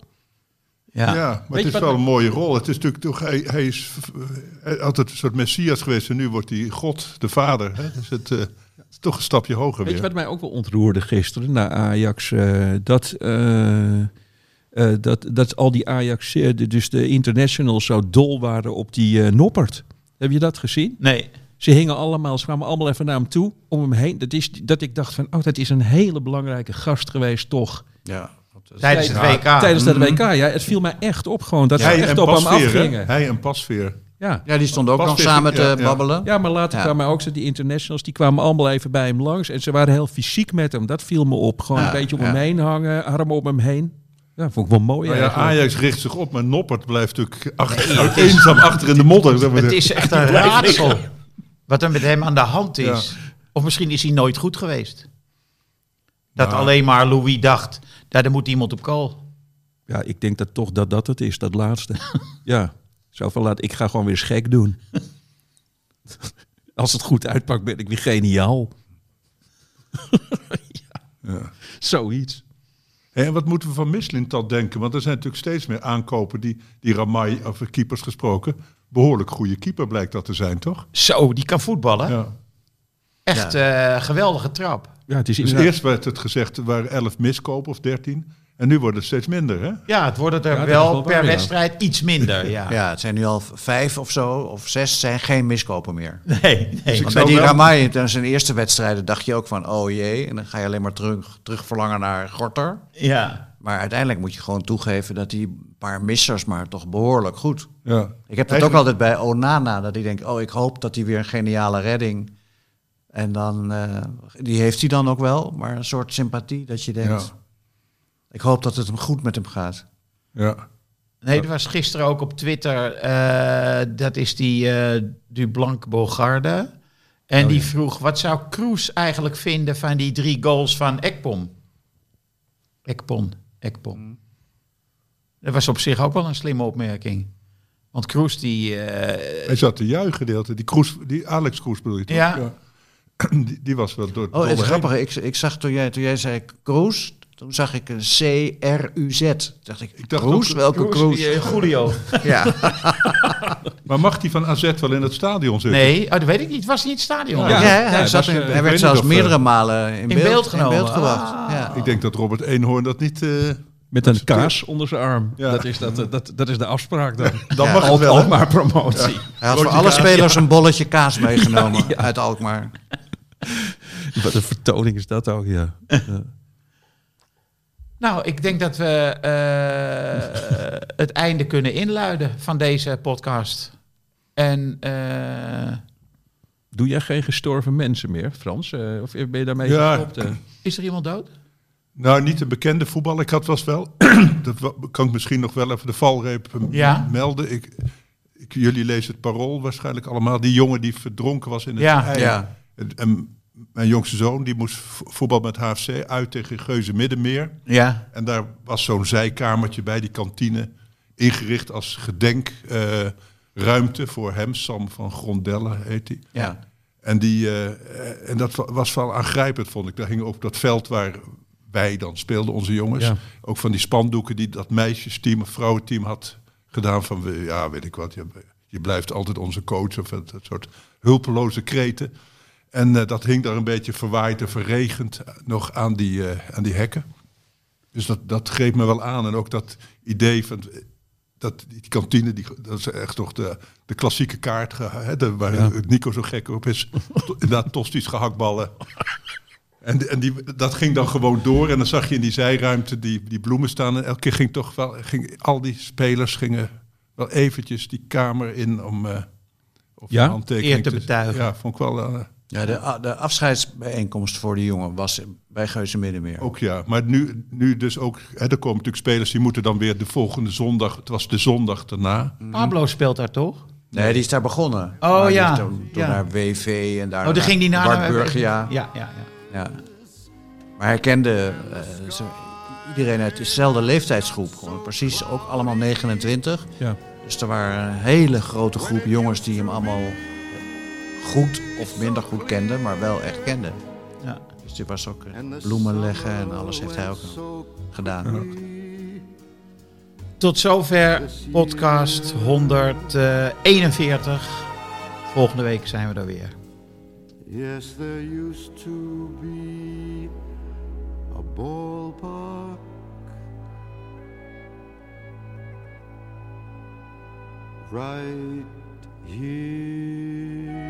Ja.
Ja, maar
Weet
het
je
is
wat-
wel een mooie rol. Het is natuurlijk toch, hij, hij is eh, altijd een soort messias geweest en nu wordt hij God, de vader. Hè? Dus het, eh, het is toch een stapje hoger
Weet je
weer.
wat mij ook wel ontroerde gisteren na Ajax? eh, dat, eh, dat, dat al die Ajax, eh, dus de internationals zo dol waren op die eh, Noppert. Heb je dat gezien?
Nee.
Ze hingen allemaal, ze kwamen allemaal even naar hem toe, om hem heen. Dat is dat ik dacht van, oh, dat is een hele belangrijke gast geweest, toch?
Ja.
Tijdens het WK.
Tijdens dat WK, ja. Het viel mij echt op gewoon dat
Hij
ze echt op hem
hè?
afgingen.
Hij en Pasveer.
Ja.
ja, die stond ook nog samen te
ja, ja.
babbelen.
ja, maar later
Ja.
kwamen ook die internationals, die kwamen allemaal even bij hem langs. En ze waren heel fysiek met hem. Dat viel me op. Gewoon
Ja,
een beetje om
ja.
hem heen hangen, armen om hem heen. Ja, vond ik wel mooi
Nou ja. Ajax richt zich op, maar Noppert blijft natuurlijk achter, eenzaam achter in de modder. zeg maar.
Het is echt een raadsel wat er met hem aan de hand is.
Ja.
Of misschien is hij nooit goed geweest. Dat alleen maar Louis dacht, daar er moet iemand op kool.
Ja, ik denk dat toch dat dat het is, dat laatste. ja, zo van laat, ik ga gewoon weer eens gek doen. Als het goed uitpakt, ben ik weer geniaal. ja. Zoiets.
En wat moeten we van Mislintat denken? Want er zijn natuurlijk steeds meer aankopen die, die Ramai, over keepers gesproken, behoorlijk goede keeper blijkt dat te zijn, toch?
Zo, die kan voetballen.
Ja.
Echt eh, geweldige trap.
Ja, het is
Dus eerst werd het gezegd, er waren elf miskopen of dertien. En nu wordt het steeds minder, hè?
Ja, het wordt er wel per
waar, ja.
wedstrijd iets minder. Ja.
Ja, het zijn nu al vijf of zo, of zes zijn geen miskopen meer.
Nee, nee.
ik
Want bij die
wel-
Ramai, tijdens zijn eerste wedstrijden, dacht je ook van, oh jee. En dan ga je alleen maar terug, terug verlangen naar Gorter.
Ja.
Maar uiteindelijk moet je gewoon toegeven dat die paar missers, maar toch behoorlijk goed.
Ja.
Ik heb dat
Eigenlijk-
ook altijd bij Onana, dat ik denk, oh, ik hoop dat hij weer een geniale redding. En dan, eh, die heeft hij dan ook wel, maar een soort sympathie dat je denkt,
Ja.
Ik hoop dat het hem goed met hem gaat.
Ja.
Nee, er was gisteren ook op Twitter, eh, dat is die eh Dublanc Bogarde. En die vroeg, wat zou Kroes eigenlijk vinden van die drie goals van Ekpom? Ekpom, Ekpom. Dat was op zich ook wel een slimme opmerking. Want Kroes die... eh,
Hij zat te juichen de hele tijd. Die, Kroes, die Alex Kroes bedoel je toch?
Ja.
Die, die was wel door het
Oh, het is
dolle
grappig. Ik, ik zag toen jij, toen jij zei Kroes, toen zag ik een C-R-U-Z. Dacht ik,
Ik dacht
Kroes?
ook-
Welke
die, eh, Julio.
Ja.
Maar mag die van AZ wel in het stadion zitten?
Nee, oh, dat weet ik niet. Was hij in het stadion?
Ja.
Ja, hij,
ja,
zat
dat
in-
eh,
hij werd zelfs
of,
meerdere
eh,
malen in, beeld,
beeld genomen.
In beeld gebracht.
Ah.
Ja.
Ik denk dat Robert Eenhoorn dat niet... eh,
Met een kaas onder zijn arm.
Ja.
Dat, is dat, dat, dat is de afspraak dan.
dan
Ja.
mag het wel?
Alkmaar promotie.
Hij had voor alle
kaas.
spelers een bolletje kaas meegenomen uit Alkmaar.
Wat een vertoning is dat ook, ja.
Nou, ik denk dat we eh, het einde kunnen inluiden van deze podcast. En eh,
Doe jij geen gestorven mensen meer, Frans? Eh, of ben je daarmee
Ja.
gestopt?
is er iemand dood?
Nou, niet een bekende voetballer. Ik had was wel... dat kan ik misschien nog wel even de valreep
Ja.
melden. Ik, ik, jullie lezen het parool waarschijnlijk allemaal. Die jongen die verdronken was in het
Ja.
ei.
Ja.
En, en mijn jongste zoon, die moest vo- voetbal met HFC uit tegen Geuze Middenmeer.
Ja,
En daar was zo'n zijkamertje bij die kantine ingericht als gedenkruimte ruimte voor hem. Sam van Grondelle heet hij.
Ja.
En, die, eh, en dat wa- was wel aangrijpend, vond ik. Daar hing ook dat veld waar wij dan speelden, onze jongens.
Ja.
Ook van die spandoeken die dat meisjesteam of vrouwenteam had gedaan. Van, we- ja, weet ik wat, je, je blijft altijd onze coach. Of dat dat soort hulpeloze kreten. En eh, dat hing daar een beetje verwaaid en verregend eh, nog aan die, eh, aan die hekken. Dus dat, dat greep me wel aan. En ook dat idee van dat die kantine, die, dat is echt toch de, de klassieke kaart, hè, de, waar Nico zo gek op is. To- Inderdaad, tosties, gehaktballen. En, en die, dat ging dan gewoon door. En dan zag je in die zijruimte die, die bloemen staan. En elke keer ging toch wel, ging, al die spelers gingen wel eventjes die kamer in om eh of
Ja?
een handtekening
Eer te betuigen.
Ja, vond ik wel
Ja, de, de afscheidsbijeenkomst voor die jongen was bij Geuze Middenmeer.
ook ja. Maar nu, nu dus ook, hè, er komen natuurlijk spelers die moeten dan weer de volgende zondag. Het was de zondag daarna.
Pablo speelt daar toch?
Nee, die is daar begonnen.
Oh,
Maar die
ja.
Toen, toen
Ja.
naar WV en daar
Oh, daar ging die naar
Wartburg, ja.
Ja, ja, ja.
ja. Maar hij kende eh, iedereen uit dezelfde leeftijdsgroep. Gewoon precies ook allemaal 29.
Ja.
Dus er waren een hele grote groep jongens die hem allemaal goed of minder goed kenden, maar wel echt kenden.
Ja.
Dus die was ook eh, bloemen leggen en alles heeft hij ook gedaan.
Tot zover podcast 141. Volgende week zijn we er weer.
Yes, there used to be a ballpark right here.